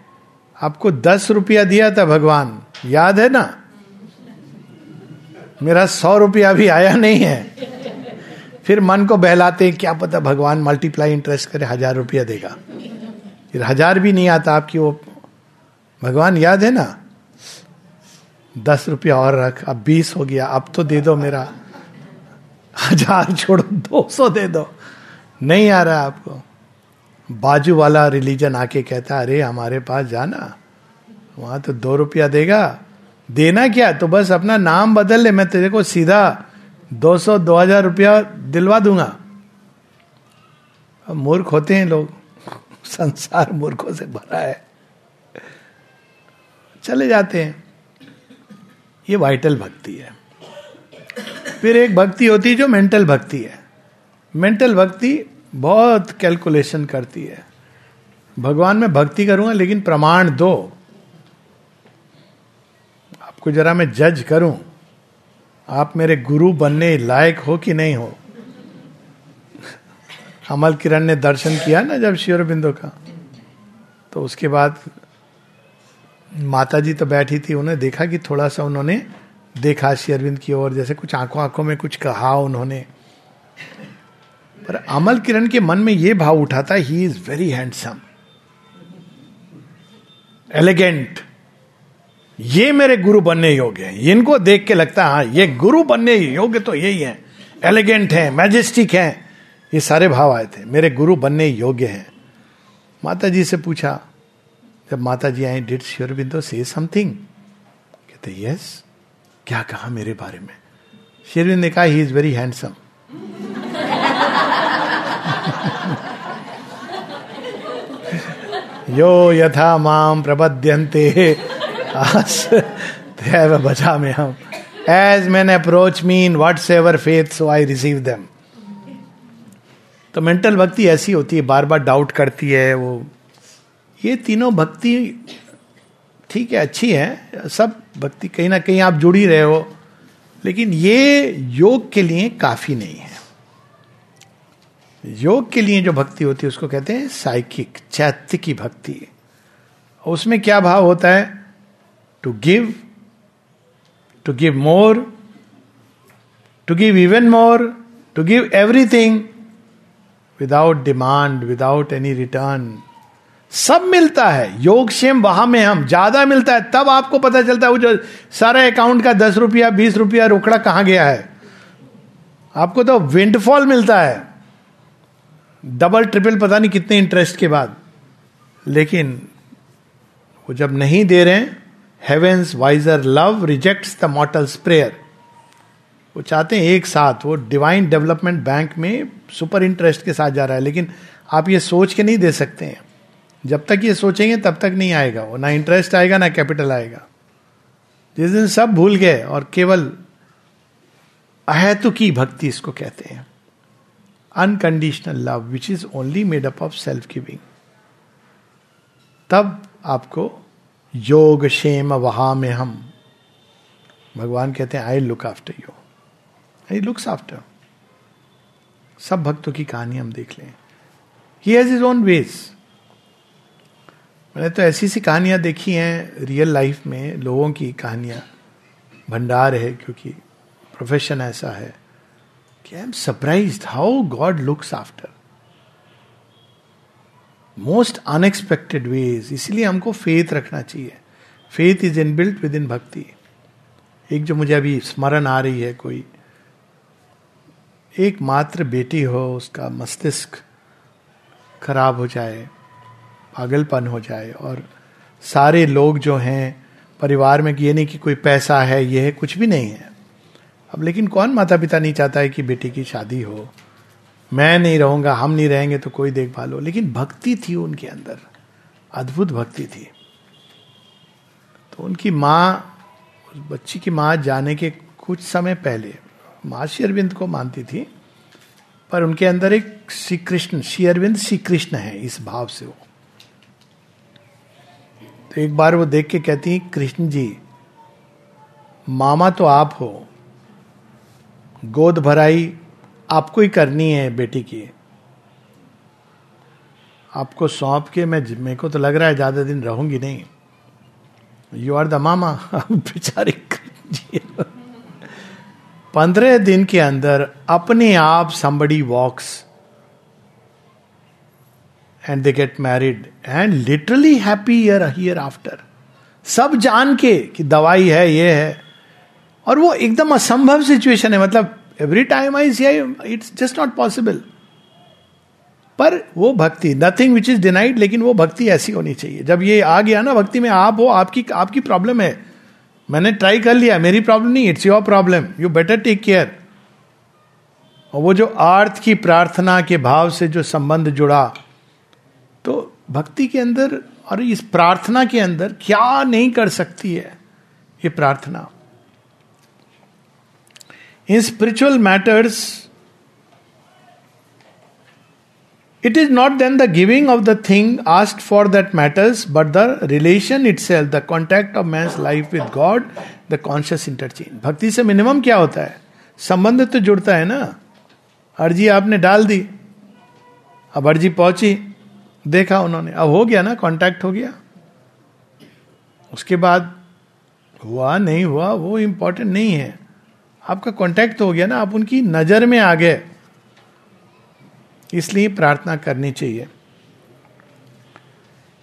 आपको दस रुपया दिया था भगवान। याद है ना? मेरा सौ रुपया भी आया नहीं है। फिर मन को बहलाते हैं, क्या पता भगवान मल्टीप्लाई इंटरेस्ट करे, हज़ार रुपया देगा। फिर हज़ार भी नहीं आता आपकी वो भगवान याद है ना? दस रुपया और रख, अब बीस हो गया, अब तो दे दो मेरा। हज़ार छोड़ो, दो सौ दे दो। नहीं आ रहा आपको। बाजू वाला रिलीजन आके कहता, अरे, हमारे पास जाना। वहाँ तो दो रुपया देगा। देना क्या? तो बस अपना नाम बदल ले, मैं तेरे को सीधा दो सौ, दो हज़ार रुपया दिलवा दूँगा। मूर्ख होते हैं लोग। संसार मूर्खों से भरा है। चले जाते हैं। ये वाइटल भक्ति है। फिर एक भक्ति होती है जो मेंटल भक्ति है। मेंटल भक्ति बहुत कैलकुलेशन करती है। भगवान में भक्ति करूँगा, लेकिन प्रमाण दो। आपको जरा मैं जज करूँ, आप मेरे गुरु बनने लायक हो कि नहीं हो? अमल किरण ने दर्शन किया ना जब शिवर बिंदु का? तो उसके बाद माता जी तो बैठी थी, उन्हें देखा कि थोड़ा सा उन्होंने देखा शेरविंद की ओर, जैसे कुछ आँखों आँखों में कुछ कहा उन्होंने। पर अमल किरण के मन में यह भाव उठा था he is very handsome elegant ये मेरे गुरु बनने योग्य हैं। इनको देख के लगता है हाँ ये गुरु बनने योग्य तो यही है। एलिगेंट है मैजेस्टिक है। ये सारे भाव आए थे। मेरे गुरु बनने योग्य हैं। माता जी से पूछा, जब माता जी आई डिट श्योर बिंदो से समथिंग कहते यस क्या कहा मेरे बारे में? शेरविंद ने कहा ही इज़ वेरी हैंडसम यो यथा माम प्रबद्यंते बचा में हम। As men approach me in whatsoever faith so I receive them तो मेंटल भक्ति ऐसी होती है बार बार डाउट करती है, वो ये तीनों भक्ति ठीक है, अच्छी है। सब भक्ति कहीं ना कहीं आप जुड़ ही रहे हो, लेकिन ये योग के लिए काफ़ी नहीं है। योग के लिए जो भक्ति होती है, उसको कहते हैं साइकिक चैत्य की भक्ति। उसमें क्या भाव होता है? To give to give more to give even more to give everything without demand without any return सब मिलता है। योग क्षेम वहाँ में हम ज़्यादा मिलता है, तब आपको पता चलता है वो जो सारा अकाउंट का दस रुपया, बीस रुपया रोकड़ा कहाँ गया है। आपको तो विंडफॉल मिलता है। डबल ट्रिपल पता नहीं कितने इंटरेस्ट के बाद। लेकिन वो जब नहीं दे रहे हैं heaven's wiser love rejects the mortals prayer वो चाहते हैं एक साथ, वो डिवाइन डेवलपमेंट बैंक में सुपर इंटरेस्ट के साथ जा रहा है, लेकिन आप ये सोच के नहीं दे सकते हैं। जब तक ये सोचेंगे, तब तक नहीं आएगा। वो ना इंटरेस्ट आएगा, ना कैपिटल आएगा। जिस दिन सब भूल गए और केवल अहेतु की भक्ति इसको कहते हैं। Unconditional love which is only made up of self giving तब आपको योग शेम वहा में हम भगवान कहते हैं I look after you I looks after सब भक्तों की कहानी हम देख लें। He has his own ways मैंने तो ऐसी सी कहानियाँ देखी हैं रियल लाइफ में, लोगों की कहानियाँ। भंडार है, क्योंकि प्रोफेशन ऐसा है कि I am surprised how God looks after most unexpected ways इसलिए हमको फेथ रखना चाहिए। Faith is inbuilt within bhakti एक जो मुझे अभी स्मरण आ रही है कोई, एक मात्र बेटी हो, उसका मस्तिष्क खराब हो जाए, पागलपन हो जाए, और सारे लोग जो हैं, परिवार में ये नहीं कि कोई पैसा है, ये है, कुछ भी नहीं है। अब लेकिन कौन माता पिता नहीं चाहता है कि बेटी की शादी हो? मैं नहीं रहूँगा, हम नहीं रहेंगे तो कोई देखभाल हो। लेकिन भक्ति थी उनके अंदर, अद्भुत भक्ति थी। तो उनकी माँ, उस बच्ची की माँ जाने के कुछ समय पहले, माँ श्री अरविंद को मानती थी, पर उनके अंदर एक श्री कृष्ण श्री अरविंद श्री कृष्ण है, इस भाव से वो। तो एक बार वो देख के कहती हैं, कृष्ण जी, मामा तो आप हो, गोद भराई आपको ही करनी है बेटी की। आपको सौंप के मैं मेरे को तो लग रहा है ज़्यादा दिन रहूँगी नहीं। यू आर द मामा बेचारे पंद्रह दिन के अंदर अपने आप somebody walks and they get married and literally happy year year after सब जान के कि दवाई है, ये है। और वो एकदम असंभव सिचुएशन है मतलब every time I see I it's just not possible पर वो भक्ति नथिंग विच इज़ डिनाइड लेकिन वो भक्ति ऐसी होनी चाहिए। जब ये आ गया ना, भक्ति में आप हो, आपकी आपकी प्रॉब्लम है। मैंने ट्राई कर लिया, मेरी प्रॉब्लम नहीं it's your problem you better take care और वो जो आर्थ की प्रार्थना के भाव से जो संबंध जुड़ा तो भक्ति के अंदर और इस प्रार्थना के अंदर क्या नहीं कर सकती है ये प्रार्थना? Spiritual matters it is not then the giving of the thing asked for that matters but the relation itself the contact of man's life with God the conscious interchange भक्ति से मिनिमम क्या होता है संबंध तो जुड़ता है ना अर्जी आपने डाल दी अब अर्जी पहुँची देखा उन्होंने अब हो गया ना कांटेक्ट हो गया उसके बाद हुआ नहीं हुआ वो इंपॉर्टेंट नहीं है आपका कांटेक्ट तो हो गया ना, आप उनकी नज़र में आ गए। इसलिए प्रार्थना करनी चाहिए।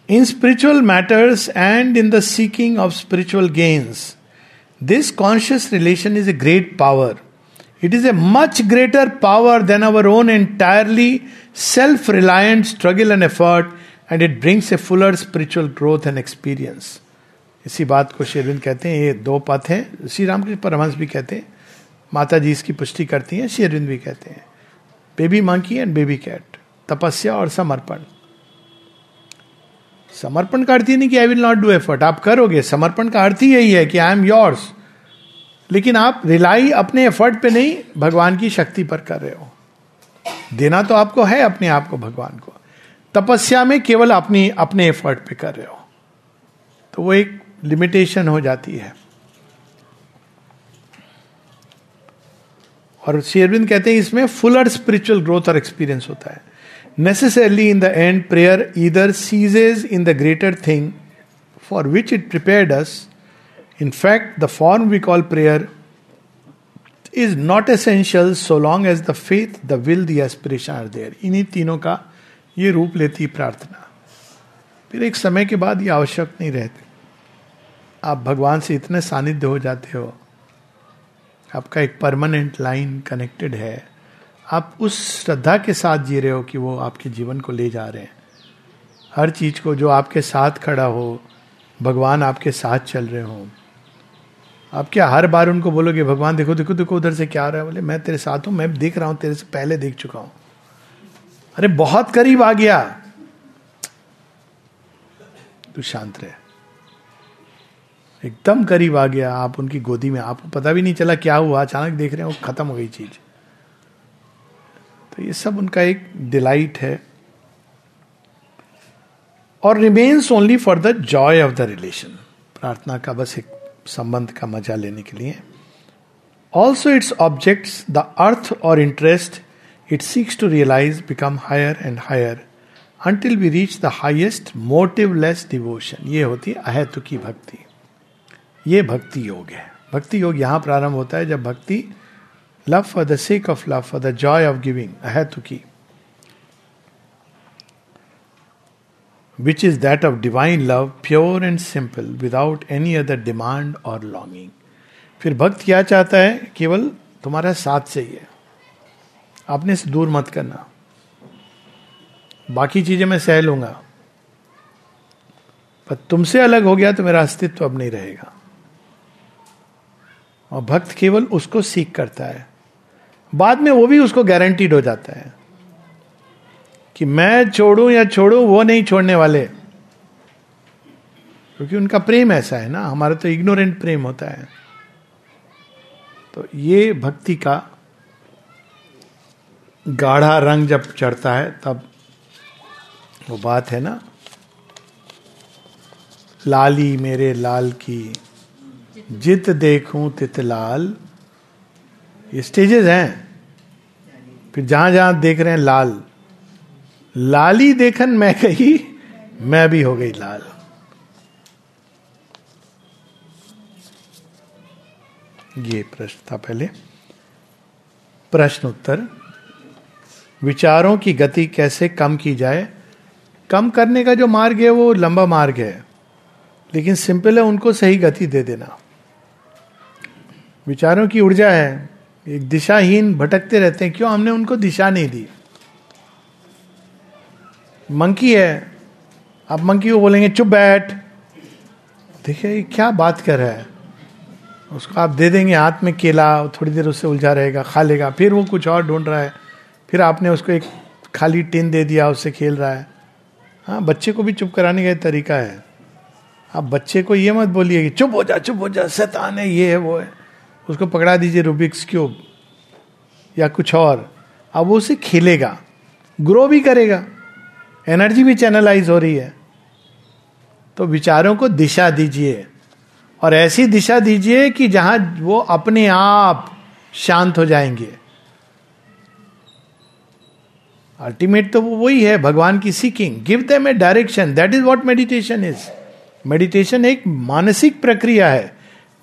In spiritual matters and in the seeking of spiritual gains this conscious relation is a great power it is a much greater power than our own entirely self reliant struggle and effort and it brings a fuller spiritual growth and experience इसी बात को शेरविंद कहते हैं, ये दो पथ हैं। श्री रामकृष्ण परमहंस भी कहते हैं माता जी इसकी पुष्टि करती हैं शेरविंद भी कहते हैं। Baby monkey and baby cat, तपस्या और समर्पण। समर्पण का अर्थ ही नहीं कि I will not do effort आप करोगे, समर्पण का अर्थ ही यही है कि आई एम योर्स लेकिन आप रिलाई अपने एफर्ट पे नहीं, भगवान की शक्ति पर कर रहे हो। देना तो आपको है, अपने आप को भगवान को। तपस्या में केवल अपनी, अपने एफर्ट पे कर रहे हो। तो वो एक लिमिटेशन हो जाती है। और शेरविंद कहते हैं इसमें फुलर स्पिरिचुअल ग्रोथ और एक्सपीरियंस होता है। Necessarily in the end prayer either ceases in the greater thing for which it prepared us In fact, the form we call prayer is not essential so long as the faith, the will, the aspiration are there. इन्हीं तीनों का ये रूप लेती प्रार्थना। फिर एक समय के बाद ये आवश्यक नहीं रहते। आप भगवान से इतने सानिध्य हो जाते हो। आपका एक परमानेंट लाइन कनेक्टेड है। आप उस श्रद्धा के साथ जी रहे हो कि वो आपके जीवन को ले जा रहे हैं। हर चीज़ को जो आपके साथ खड़ा हो, भगवान आपके साथ चल रहे हो। आप क्या हर बार उनको बोलोगे, भगवान, देखो देखो देखो, उधर से क्या आ रहा है? बोले, मैं तेरे साथ हूँ, मैं देख रहा हूँ, तेरे से पहले देख चुका हूँ। अरे, बहुत करीब आ गया। तू शांत रहे। एकदम करीब आ गया, आप उनकी गोदी में आपको पता भी नहीं चला क्या हुआ, अचानक देख रहे हैं वो खत्म हो गई चीज़। तो ये सब उनका एक डिलाइट है। और remains only for the joy of the relation प्रार्थना का बस एक संबंध का मज़ा लेने के लिए। Also its objects the earth और interest it seeks to realise become higher and higher until we reach the highest motiveless devotion ये होती है अहेतु की भक्ति। ये भक्ति योग है। भक्ति योग यहाँ प्रारंभ होता है जब भक्ति love for the sake of love for the joy of giving अहेतु की। Which is that of divine love, pure and simple, without any other demand or longing. फिर भक्त क्या चाहता है? केवल तुम्हारा साथ चाहिए। आपने से दूर मत करना। बाकी चीज़ें मैं सह लूँगा। पर तुमसे अलग हो गया तो मेरा अस्तित्व अब नहीं रहेगा। और भक्त केवल उसको सीख करता है। बाद में वो भी उसको गारंटीड हो जाता है कि मैं छोड़ू या छोड़ू, वो नहीं छोड़ने वाले। क्योंकि उनका प्रेम ऐसा है ना, हमारा तो इग्नोरेंट प्रेम होता है। तो ये भक्ति का गाढ़ा रंग जब चढ़ता है, तब वो बात है ना, लाली मेरे लाल की जित देखूँ तित लाल। ये स्टेजेस हैं। फिर जहाँ जहाँ देख रहे हैं लाल। लाली देखन मैं कही, मैं भी हो गई लाल। ये प्रश्न था पहले। प्रश्न उत्तर, विचारों की गति कैसे कम की जाए? कम करने का जो मार्ग है, वो लंबा मार्ग है। लेकिन सिंपल है, उनको सही गति दे देना। विचारों की ऊर्जा है, एक दिशाहीन भटकते रहते हैं, क्यों हमने उनको दिशा नहीं दी? मंकी है, आप मंकी को बोलेंगे, चुप बैठ। देखिए क्या बात कर रहा है? उसको आप दे देंगे हाथ में केला थोड़ी देर उससे उलझा रहेगा, खा लेगा, फिर वो कुछ और ढूंढ रहा है। फिर आपने उसको एक खाली टिन दे दिया, उससे खेल रहा है। हाँ बच्चे को भी चुप कराने का तरीका है। आप बच्चे को ये मत बोलिए कि, चुप हो जा, चुप हो जा सतान है, ये है, वो है। उसको पकड़ा दीजिए रूबिक्स क्यूब या कुछ और। अब वो उसे खेलेगा ग्रो भी करेगा। एनर्जी भी चैनलाइज हो रही है। तो विचारों को दिशा दीजिए और ऐसी दिशा दीजिए कि जहाँ वो अपने आप शांत हो जाएँगे। अल्टीमेट तो वो वही है, भगवान की seeking give them a direction that is what meditation is meditation एक मानसिक प्रक्रिया है।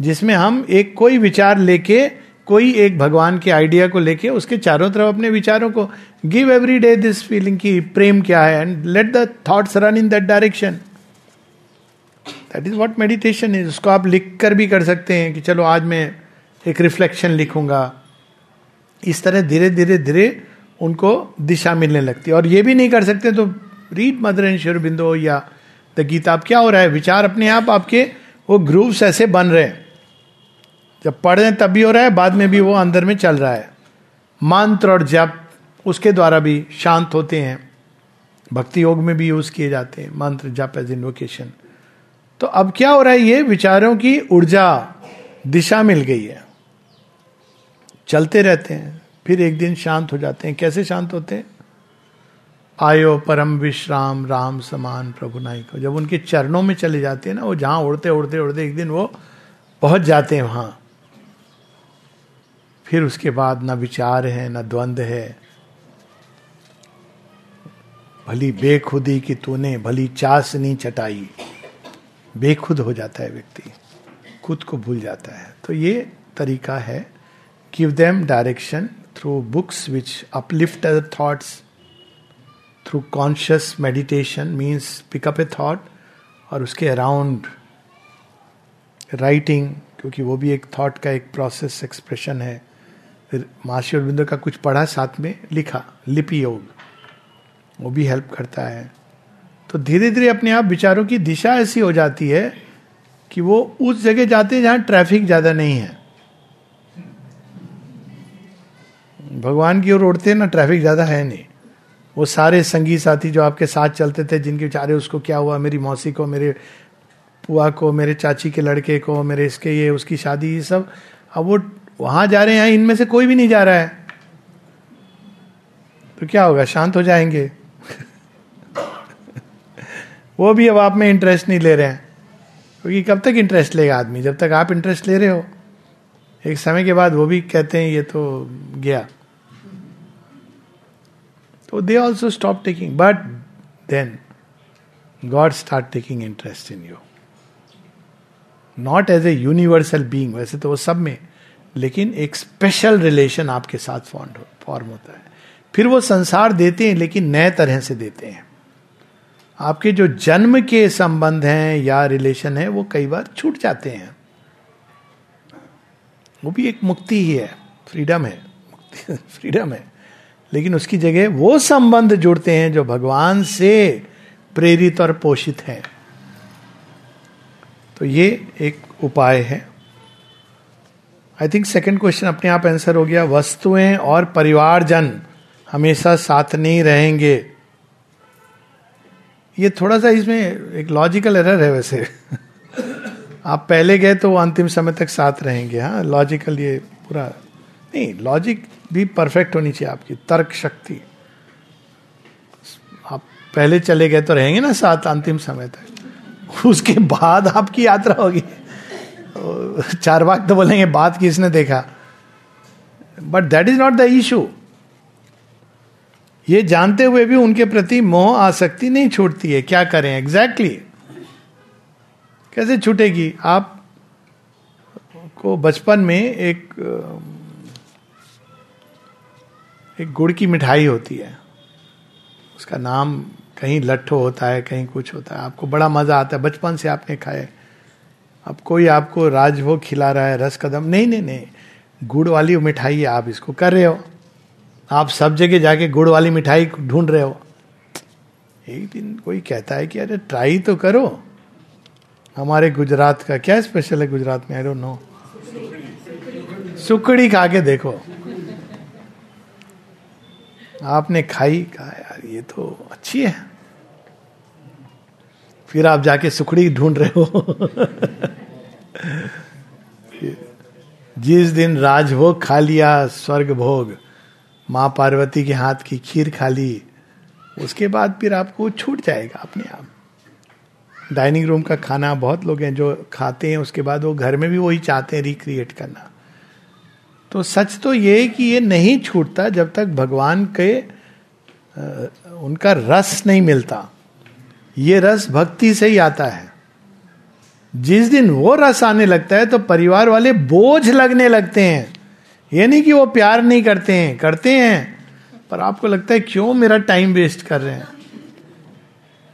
जिसमें हम एक कोई विचार लेके, कोई एक भगवान के आइडिया को लेके, उसके चारों तरफ़ अपने विचारों को give every day this feeling की प्रेम क्या है and let the thoughts run in that direction that is what meditation is उसको आप लिख कर भी कर सकते हैं कि चलो आज मैं एक रिफ्लेक्शन लिखूँगा। इस तरह धीरे धीरे धीरे उनको दिशा मिलने लगती है। और ये भी नहीं कर सकते तो रीड मदर एंड शेर बिंदो या द गीता। क्या हो रहा है? विचार अपने आप आपके वो ग्रूव्स ऐसे बन रहे हैं। जब पढ़ रहे तब भी हो रहा है, बाद में भी वो अंदर में चल रहा है। मंत्र और जप, उसके द्वारा भी शांत होते हैं। भक्ति योग में भी यूज़ किए जाते हैं, मंत्र, जप एज इन्वोकेशन तो अब क्या हो रहा है, ये विचारों की ऊर्जा दिशा मिल गई है। चलते रहते हैं, फिर एक दिन शांत हो जाते हैं। कैसे शांत होते हैं? आयो परम विश्राम, राम समान प्रभु नाई को जब उनके चरणों में चले जाते हैं ना, वो जहाँ उड़ते उड़ते उड़ते एक दिन वो पहुँच जाते हैं वहाँ। फिर उसके बाद ना विचार है, ना द्वंद है। भली बेखुदी की तूने, भली चासनी चटाई। बेखुद हो जाता है व्यक्ति। खुद को भूल जाता है। तो ये तरीका है give them direction through books which uplift other thoughts through conscious meditation means pick up a thought और उसके अराउंड राइटिंग क्योंकि वो भी एक थॉट का एक प्रोसेस एक्सप्रेशन है। फिर महर्षि अरविंदो का कुछ पढ़ा, साथ में लिखा, लिपि योग। वो भी हेल्प करता है। तो धीरे धीरे अपने आप विचारों की दिशा ऐसी हो जाती है कि वो उस जगह जाते हैं जहाँ ट्रैफ़िक ज़्यादा नहीं है। भगवान की ओर उड़ते ना ट्रैफ़िक ज़्यादा है नहीं। वो सारे संगी साथी जो आपके साथ चलते थे, जिनके बेचारे उसको क्या हुआ, मेरी मौसी को, मेरे पुआ को, मेरे चाची के लड़के को, मेरे इसके ये, उसकी शादी, ये सब, अब वो वहाँ जा रहे हैं इनमें से कोई भी नहीं जा रहा है। तो क्या होगा? शांत हो जाएँगे। वो भी अब आप में इंटरेस्ट नहीं ले रहे हैं। क्योंकि कब तक इंटरेस्ट लेगा आदमी? जब तक आप इंटरेस्ट ले रहे हो। एक समय के बाद वो भी कहते हैं, ये तो गया। तो they also stop taking but then God start taking interest in you not as a universal being वैसे तो वो सब में लेकिन एक स्पेशल रिलेशन आपके साथ फॉर्म फॉर्म होता है। फिर वो संसार देते हैं, लेकिन नए तरह से देते हैं। आपके जो जन्म के संबंध हैं या रिलेशन है, वो कई बार छूट जाते हैं। वो भी एक मुक्ति ही है। फ्रीडम है। मुक्ति फ्रीडम है। लेकिन उसकी जगह वो संबंध जुड़ते हैं जो भगवान से प्रेरित और पोषित है। तो ये एक उपाय है। आई थिंक सेकेंड क्वेश्चन अपने आप आंसर हो गया, वस्तुएँ और परिवारजन हमेशा साथ नहीं रहेंगे। ये थोड़ा सा इसमें एक लॉजिकल एरर है वैसे। आप पहले गए तो वो अंतिम समय तक साथ रहेंगे हाँ लॉजिकल ये पूरा। नहीं लॉजिक भी परफेक्ट होनी चाहिए आपकी, तर्क शक्ति। आप पहले चले गए तो रहेंगे ना साथ अंतिम समय तक। उसके बाद आपकी यात्रा होगी। चार बाग तो बोलेंगे, बात किसने देखा? But that is not the issue ये जानते हुए भी उनके प्रति मोह आसक्ति नहीं छूटती है। क्या करें? Exactly exactly. कैसे छूटेगी? आप को बचपन में एक एक गुड़ की मिठाई होती है। उसका नाम कहीं लट्ठो होता है, कहीं कुछ होता है। आपको बड़ा मज़ा आता है। बचपन से आपने खाए अब कोई आपको राजभोग खिला रहा है, रस कदम। नहीं नहीं नहीं। गुड़ वाली मिठाई आप इसको कर रहे हो। आप सब जगह जाके गुड़ वाली मिठाई ढूंढ रहे हो। एक दिन कोई कहता है कि, अरे ट्राई तो करो। हमारे गुजरात का क्या स्पेशल है गुजरात में? आई डोंट नो सुकड़ी खा के देखो। आपने खाई, कहा, यार, ये तो अच्छी है। फिर आप जाके सुखड़ी ढूंढ रहे हो। जिस दिन राजभोग खा लिया स्वर्ग भोग माँ पार्वती के हाथ की खीर खा ली, उसके बाद फिर आपको छूट जाएगा अपने आप। डाइनिंग रूम का खाना बहुत लोग हैं जो खाते हैं, उसके बाद वो घर में भी वही चाहते हैं रिक्रिएट करना। तो सच तो ये है कि ये नहीं छूटता जब तक भगवान के उनका रस नहीं मिलता। ये रस भक्ति से ही आता है। जिस दिन वो रस आने लगता है तो परिवार वाले बोझ लगने लगते हैं। ये नहीं कि वो प्यार नहीं करते हैं करते हैं, पर आपको लगता है क्यों मेरा टाइम वेस्ट कर रहे हैं?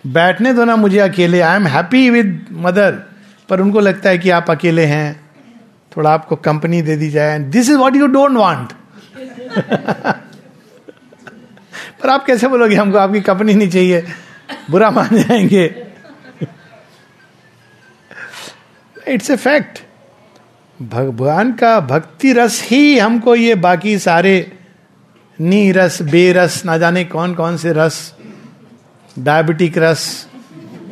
बैठने दो ना मुझे अकेले I am happy with mother पर उनको लगता है कि आप अकेले हैं, थोड़ा आपको कंपनी दे दी जाए। This is what you don't want पर आप कैसे बोलोगे हमको, आपकी कंपनी नहीं चाहिए। बुरा मान जाएँगे। इट्स ए फैक्ट भगवान का भक्ति रस ही हमको ये बाकी सारे नी रस बेरस, ना जाने कौन कौन से रस डायबिटिक रस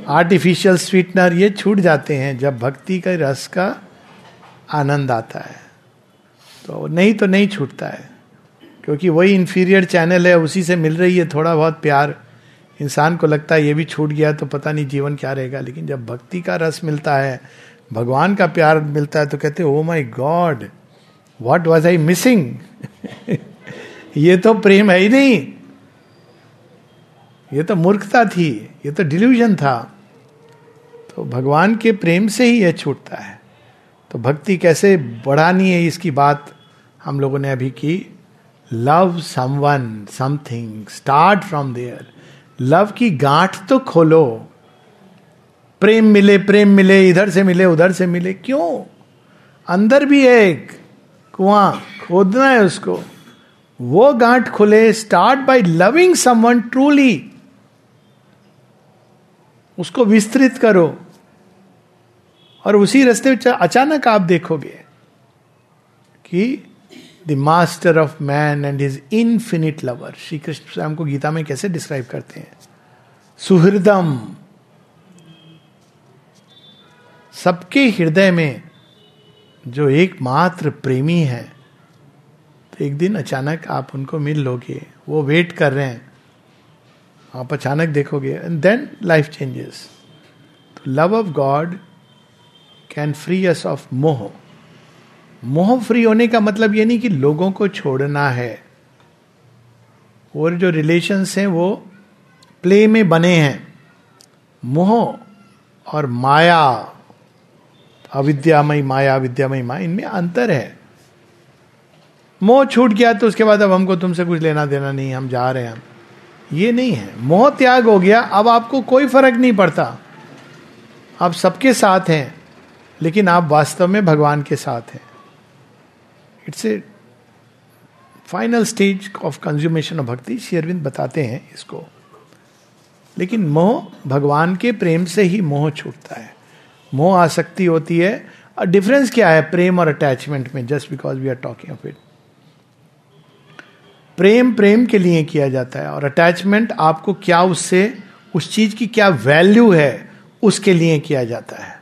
आर्टिफिशियल स्वीटनर ये छूट जाते हैं जब भक्ति के रस का आनंद आता है। तो नहीं तो नहीं छूटता है, क्योंकि वही इंफीरियर चैनल है, उसी से मिल रही है थोड़ा बहुत प्यार। इंसान को लगता है ये भी छूट गया तो पता नहीं जीवन क्या रहेगा, लेकिन जब भक्ति का रस मिलता है, भगवान का प्यार मिलता है तो कहते ओ my God what was I missing ये तो प्रेम है ही नहीं। ये तो मूर्खता थी, ये तो डिल्यूजन था। तो भगवान के प्रेम से ही यह छूटता है। तो भक्ति कैसे बढ़ानी है इसकी बात हम लोगों ने अभी की। Love someone something start from there love की गांठ तो खोलो। प्रेम मिले प्रेम मिले, इधर से मिले, उधर से मिले, क्यों? अंदर भी है एक कुआँ खोदना है उसको। वो गांठ खुले start by loving someone truly उसको विस्तृत करो। और उसी रास्ते अचानक आप देखोगे कि the master of man and his infinite lover Shri Krishna स्वयं को गीता में कैसे डिस्क्राइब करते हैं? सुहृदम। सबके हृदय में जो एकमात्र प्रेमी है तो एक दिन अचानक आप उनको मिल लोगे, वो वेट कर रहे हैं। आप अचानक देखोगे एंड देन लाइफ चेंजेस तो love of God can free us of मोह। मोह फ्री होने का मतलब ये नहीं कि लोगों को छोड़ना है। और जो रिलेशंस हैं वो प्ले में बने हैं। मोह और माया, अविद्यामय माया विद्यामय माया, इनमें अंतर है। मोह छूट गया तो उसके बाद अब हमको तुमसे कुछ लेना देना नहीं, हम जा रहे हैं ये नहीं है। मोह त्याग हो गया, अब आपको कोई फ़र्क नहीं पड़ता। आप सबके साथ हैं, लेकिन आप वास्तव में भगवान के साथ हैं। It's a final stage of consummation of bhakti शेरविंद बताते हैं इसको। लेकिन मोह भगवान के प्रेम से ही मोह छूटता है। मोह आसक्ति होती है। और डिफरेंस क्या है प्रेम और अटैचमेंट में? Just because we are talking of it प्रेम प्रेम के लिए किया जाता है। और अटैचमेंट आपको क्या उससे, उस चीज़ की क्या वैल्यू है, उसके लिए किया जाता है।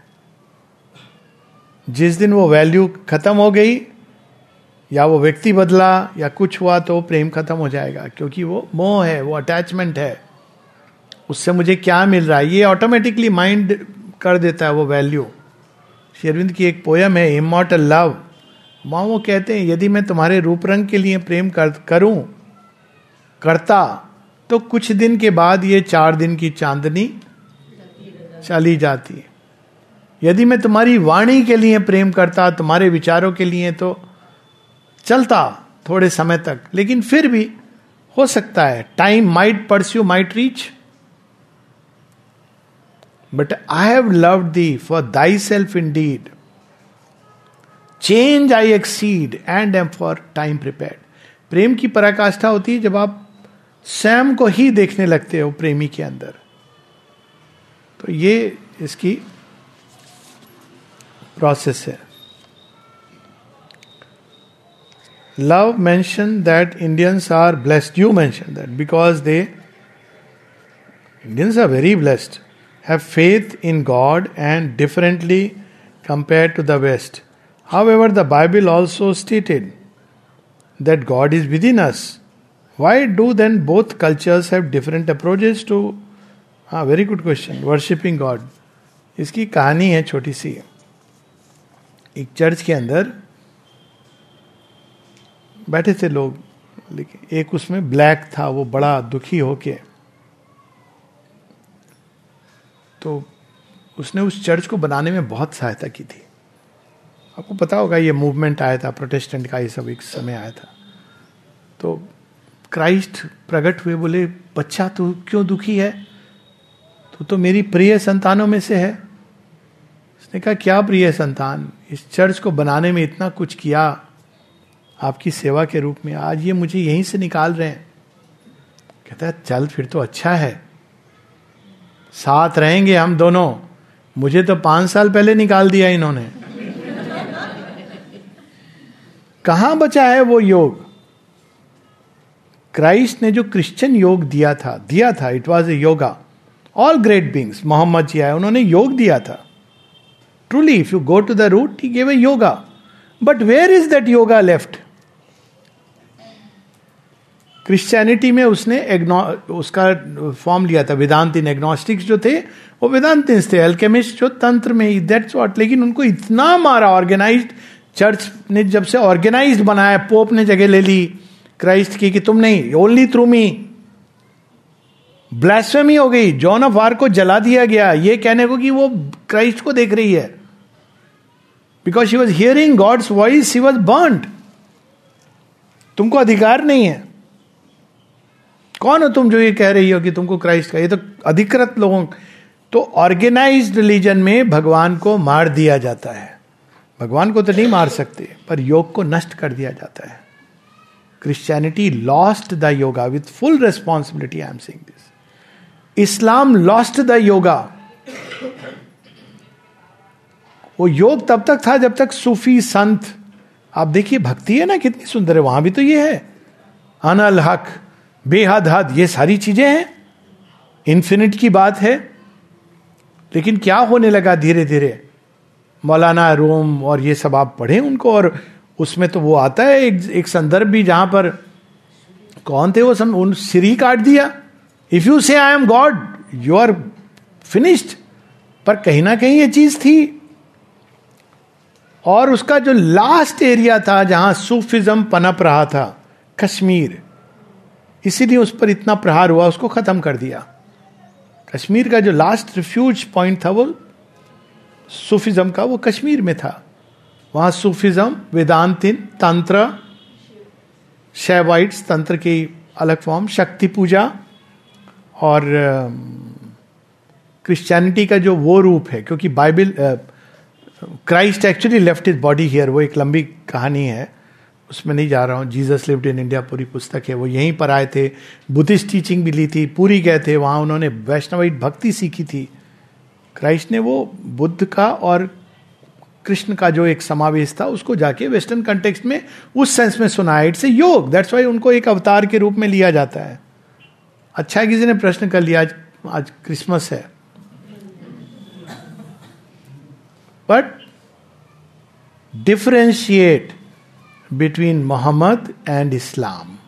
जिस दिन वो वैल्यू खत्म हो गई या वो व्यक्ति बदला या कुछ हुआ तो प्रेम खत्म हो जाएगा क्योंकि वो मोह है वो अटैचमेंट है। उससे मुझे क्या मिल रहा है? ये ऑटोमेटिकली माइंड कर देता है वो वैल्यू शेरविंद की एक पोयम है इमोटल लव माँ वो कहते हैं यदि मैं तुम्हारे रूप रंग के लिए प्रेम कर, करूँ करता तो कुछ दिन के बाद ये चार दिन की चांदनी चली जाती है। यदि मैं तुम्हारी वाणी के लिए प्रेम करता तुम्हारे विचारों के लिए तो चलता थोड़े समय तक, लेकिन फिर भी हो सकता है। Time might pursue might reach but I have love thee for thyself indeed change I exceed and am for time prepare प्रेम की पराकाष्ठा होती है जब आप स्वयं को ही देखने लगते हो प्रेमी के अंदर। तो ये इसकी प्रोसेस है। Love mention that Indians are blessed you mention that because they Indians are very blessed have faith in God and differently compare to the West however the Bible also stated that God is within us why do then both cultures have different approaches to हाँ very good question worshipping God इसकी कहानी है छोटी सी। एक church के अंदर बैठे थे लोग, लेकिन एक उसमें ब्लैक था, वो बड़ा दुखी होके। तो उसने उस चर्च को बनाने में बहुत सहायता की थी। आपको पता होगा, ये मूवमेंट आया था, प्रोटेस्टेंट का ये सब एक समय आया था। तो क्राइस्ट प्रकट हुए, बोले, बच्चा, तू क्यों दुखी है? तू तो मेरी प्रिय संतानों में से है। उसने कहा, क्या प्रिय संतान? इस चर्च को बनाने में इतना कुछ किया आपकी सेवा के रूप में। आज ये मुझे यहीं से निकाल रहे हैं। कहता है, चल फिर तो अच्छा है। साथ रहेंगे हम दोनों। मुझे तो पाँच साल पहले निकाल दिया इन्होंने। कहाँ बचा है वो योग? क्राइस्ट ने जो क्रिश्चियन योग दिया था दिया था it was a yoga all great beings Muhammad ji आए, उन्होंने योग दिया था। Truly if you go to the root he gave a yoga but where is that yoga left Christianity में उसने उसका फॉर्म लिया था। वेदांतिन एग्नोस्टिक्स जो थे, वो वेदांतिन्स थे। अल्केमिस्ट जो तंत्र में ही दैट्स वॉट लेकिन उनको इतना मारा ऑर्गेनाइज चर्च ने जब से ऑर्गेनाइज बनाया पोप ने जगह ले ली क्राइस्ट की कि तुम नहीं ओनली थ्रू मी ब्लैस्फेमी हो गई। जॉन ऑफ़ आर को जला दिया गया। ये कहने को कि वो क्राइस्ट को देख रही है। Because she was hearing God's voice she was burned तुमको अधिकार नहीं है। कौन हो तुम जो ये कह रही हो कि तुमको क्राइस्ट का? ये तो अधिकृत लोगों तो ऑर्गेनाइज रिलीजन में भगवान को मार दिया जाता है। भगवान को तो नहीं मार सकते, पर योग को नष्ट कर दिया जाता है। Christianity lost the yoga with full responsibility I am saying this Islam lost the yoga वो योग तब तक था जब तक सूफी संत, आप देखिए, भक्ति है ना कितनी सुंदर है, वहाँ भी तो ये है। अनल हक। बेहद हद ये सारी चीज़ें हैं। इन्फिनिट की बात है। लेकिन क्या होने लगा धीरे धीरे मौलाना रोम और ये सब आप पढ़े उनको और उसमें तो वो आता है एक, एक संदर्भ भी जहाँ पर कौन थे वो सम उन सिरी काट दिया। If you say I am God you are finished पर कहीं ना कहीं ये चीज़ थी। और उसका जो लास्ट एरिया था जहाँ सूफिज्म पनप रहा था कश्मीर। इसीलिए उस पर इतना प्रहार हुआ, उसको खत्म कर दिया। कश्मीर का जो लास्ट रिफ्यूज पॉइंट था, वो सूफिज्म का, वो कश्मीर में था। वहाँ सूफिज्म वेदांतिन, तंत्र, शेवाइट्स, तंत्र की अलग फॉर्म शक्ति पूजा और क्रिश्चियनिटी का जो वो रूप है, क्योंकि Bible Christ actually left his body here वो एक लंबी कहानी है। उसमें नहीं जा रहा हूँ। जीसस लिव्ड इन इंडिया पूरी पुस्तक है। वो यहीं पर आए थे। बुद्धिस्ट टीचिंग भी ली थी, पूरी गए थे। वहाँ उन्होंने वैष्णवाइट भक्ति सीखी थी। क्राइस्ट ने वो बुद्ध का और कृष्ण का जो एक समावेश था, उसको जाके वेस्टर्न कंटेक्स्ट में उस सेंस में सुना। इट्स ए योग दैट्स वाई उनको एक अवतार के रूप में लिया जाता है। अच्छा है, किसी ने प्रश्न कर लिया, आज आज क्रिसमस है। But differentiate between Muhammad and Islam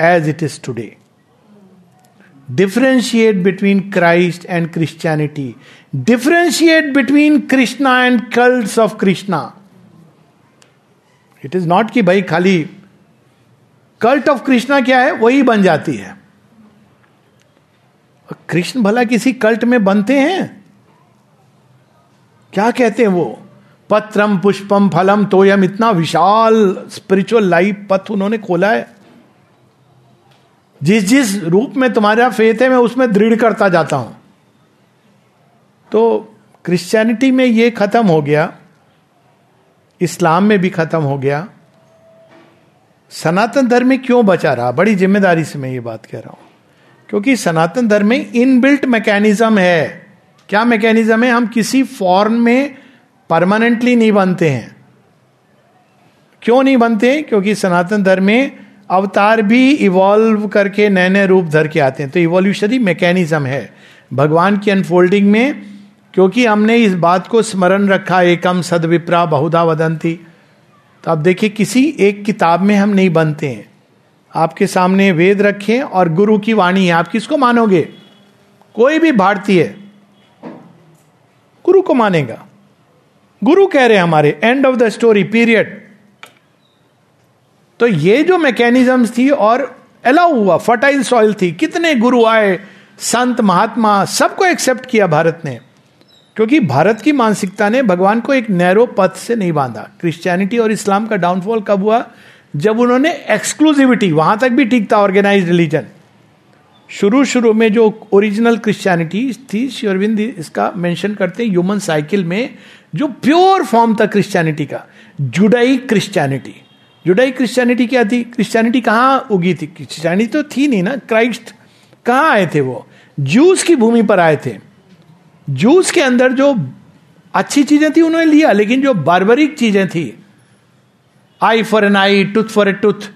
as it is today differentiate between Christ and Christianity differentiate between Krishna and cult of Krishna it is not कि भाई खाली कल्ट ऑफ़ कृष्णा क्या है? वही बन जाती है। कृष्ण भला किसी कल्ट में बनते हैं? क्या कहते हैं वो? पत्रम पुष्पम फलम तोयम, इतना विशाल स्पिरिचुअल लाइफ पथ उन्होंने खोला है। जिस जिस रूप में तुम्हारा फेथ है, मैं उसमें दृढ़ करता जाता हूँ। तो क्रिश्चियनिटी में ये खत्म हो गया, इस्लाम में भी खत्म हो गया। सनातन धर्म में क्यों बचा रहा? बड़ी ज़िम्मेदारी से मैं ये बात कह रहा हूँ। क्योंकि सनातन धर्म में इनबिल्ट मैकेनिज्म है। क्या मैकेनिज्म है? हम किसी फॉर्म में परमानेंटली नहीं बनते हैं। क्यों नहीं बनते? हैं क्योंकि सनातन धर्म में अवतार भी इवॉल्व करके नए नए रूप धर के आते हैं। तो इवोल्यूशनरी मैकेनिज्म है। भगवान की अनफोल्डिंग में, क्योंकि हमने इस बात को स्मरण रखा, एकम सद विप्रा बहुधा वदंती। तो अब देखिए, किसी एक किताब में हम नहीं बनते हैं। आपके सामने वेद रखें और गुरु की वाणी है। आप किसको मानोगे? कोई भी भारतीय। गुरु को मानेगा। गुरु कह रहे हैं हमारे end of the story period तो ये जो मैकेनिज्म थी और अलाउ हुआ फर्टाइल सॉइल थी, कितने गुरु आए, संत, महात्मा, सबको एक्सेप्ट किया भारत ने। क्योंकि भारत की मानसिकता ने भगवान को एक नैरो पथ से नहीं बांधा। क्रिश्चियनिटी और इस्लाम का डाउनफॉल कब हुआ? जब उन्होंने एक्सक्लूसिविटी वहाँ तक भी ठीक था ऑर्गेनाइज रिलीजन शुरू शुरू में जो ओरिजिनल क्रिश्चियनिटी थी श्योरविंद इसका मेंशन करते हैं ह्यूमन साइकिल में जो प्योर फॉर्म था क्रिश्चियनिटी का, जुडाई क्रिश्चियनिटी। जुडाई क्रिश्चियनिटी क्या थी? क्रिश्चियनिटी कहाँ उगी थी? क्रिश्चियनिटी तो थी नहीं ना, क्राइस्ट कहाँ आए थे वो? जूस की भूमि पर आए थे। जूस के अंदर जो अच्छी चीज़ें थी उन्होंने लिया, लेकिन जो बारबरिक चीज़ें थी, eye for an eye, tooth for a tooth,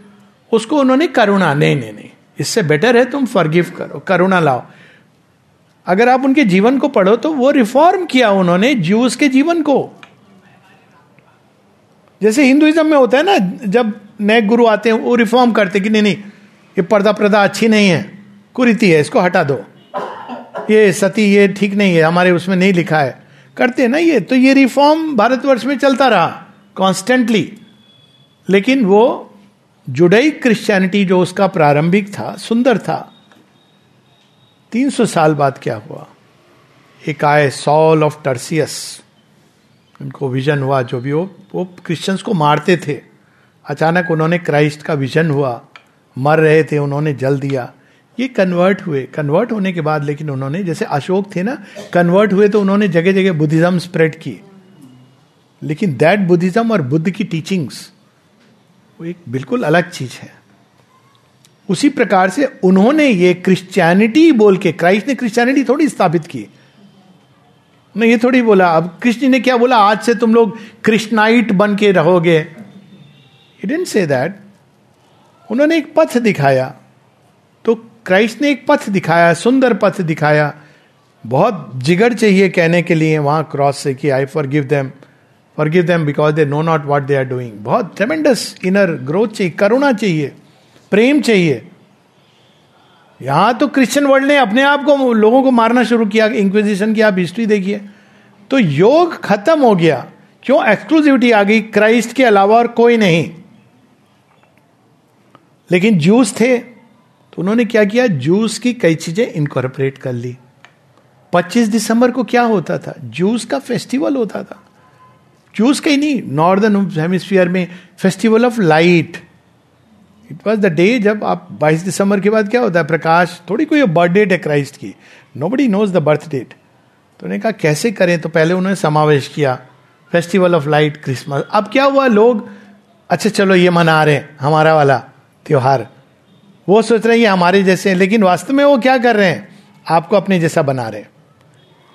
उसको उन्होंने करुणा, नहीं नहीं नहीं, इससे बेटर है तुम फॉरगिव करो, करुणा लाओ। अगर आप उनके जीवन को पढ़ो तो वो रिफॉर्म किया उन्होंने जूस के जीवन को। जैसे हिंदुइज्म में होता है ना, जब नए गुरु आते हैं, वो रिफॉर्म करते कि नहीं नहीं, ये पर्दा पर्दा अच्छी नहीं है, कुरीति है, इसको हटा दो। ये सती, ये ठीक नहीं है, हमारे उसमें नहीं लिखा है। करते हैं ना ये तो ये रिफॉर्म भारतवर्ष में चलता रहा कॉन्स्टेंटली लेकिन वो जुडई क्रिश्चियनिटी जो उसका प्रारंभिक था, सुंदर था 300 साल बाद क्या हुआ? एक आए सॉल ऑफ़ टर्सियस। उनको विजन हुआ, जो भी हो वो क्रिश्चियंस को मारते थे। अचानक उन्होंने क्राइस्ट का विजन हुआ। मर रहे थे, उन्होंने जल दिया। ये कन्वर्ट हुए। कन्वर्ट होने के बाद लेकिन उन्होंने, जैसे अशोक थे ना, कन्वर्ट हुए तो उन्होंने जगह जगह बुद्धिज्म स्प्रेड की। लेकिन दैट बुद्धिज्म और बुद्ध की टीचिंग्स, वो एक बिल्कुल अलग चीज़ है। उसी प्रकार से उन्होंने ये क्रिश्चियनिटी बोल के क्राइस्ट ने क्रिश्चियनिटी थोड़ी स्थापित की। मैं ये थोड़ी बोला, अब कृष्ण ने क्या बोला? आज से तुम लोग कृष्णाइट बन के रहोगे। से दैट उन्होंने एक पथ दिखाया। तो क्राइस्ट ने एक पथ दिखाया, सुंदर पथ दिखाया। बहुत जिगर चाहिए कहने के लिए वहाँ क्रॉस से कि I forgive them forgive them because they know not what they are doing बहुत ट्रेमेंडस इनर ग्रोथ चाहिए, करुणा चाहिए। प्रेम चाहिए। यहाँ तो क्रिश्चियन वर्ल्ड ने अपने आप को लोगों को मारना शुरू किया इंक्विजिशन की आप हिस्ट्री देखिए। तो योग खत्म हो गया। क्यों? एक्सक्लूसिविटी आ गई क्राइस्ट के अलावा और कोई नहीं। लेकिन जूस थे तो उन्होंने क्या किया? जूस की कई चीज़ें इनकॉर्पोरेट कर ली। 25 दिसंबर को क्या होता था? जूस का फेस्टिवल होता था। जूस कहीं नहीं नॉर्दर्न हेमिस्फीयर में festival of light it was the day जब आप 22 दिसंबर के बाद क्या होता है? प्रकाश, थोड़ी कोई बर्थ डेट है क्राइस्ट की। Nobody knows the birth date तो उन्होंने कहा, कैसे करें? तो पहले उन्होंने समावेश किया। फेस्टिवल ऑफ़ लाइट क्रिसमस अब क्या हुआ? लोग अच्छा चलो ये मना रहे हैं, हमारा वाला त्योहार। वो सोच रहे हैं, ये हमारे जैसे हैं। लेकिन वास्तव में वो क्या कर रहे हैं? आपको अपने जैसा बना रहे हैं।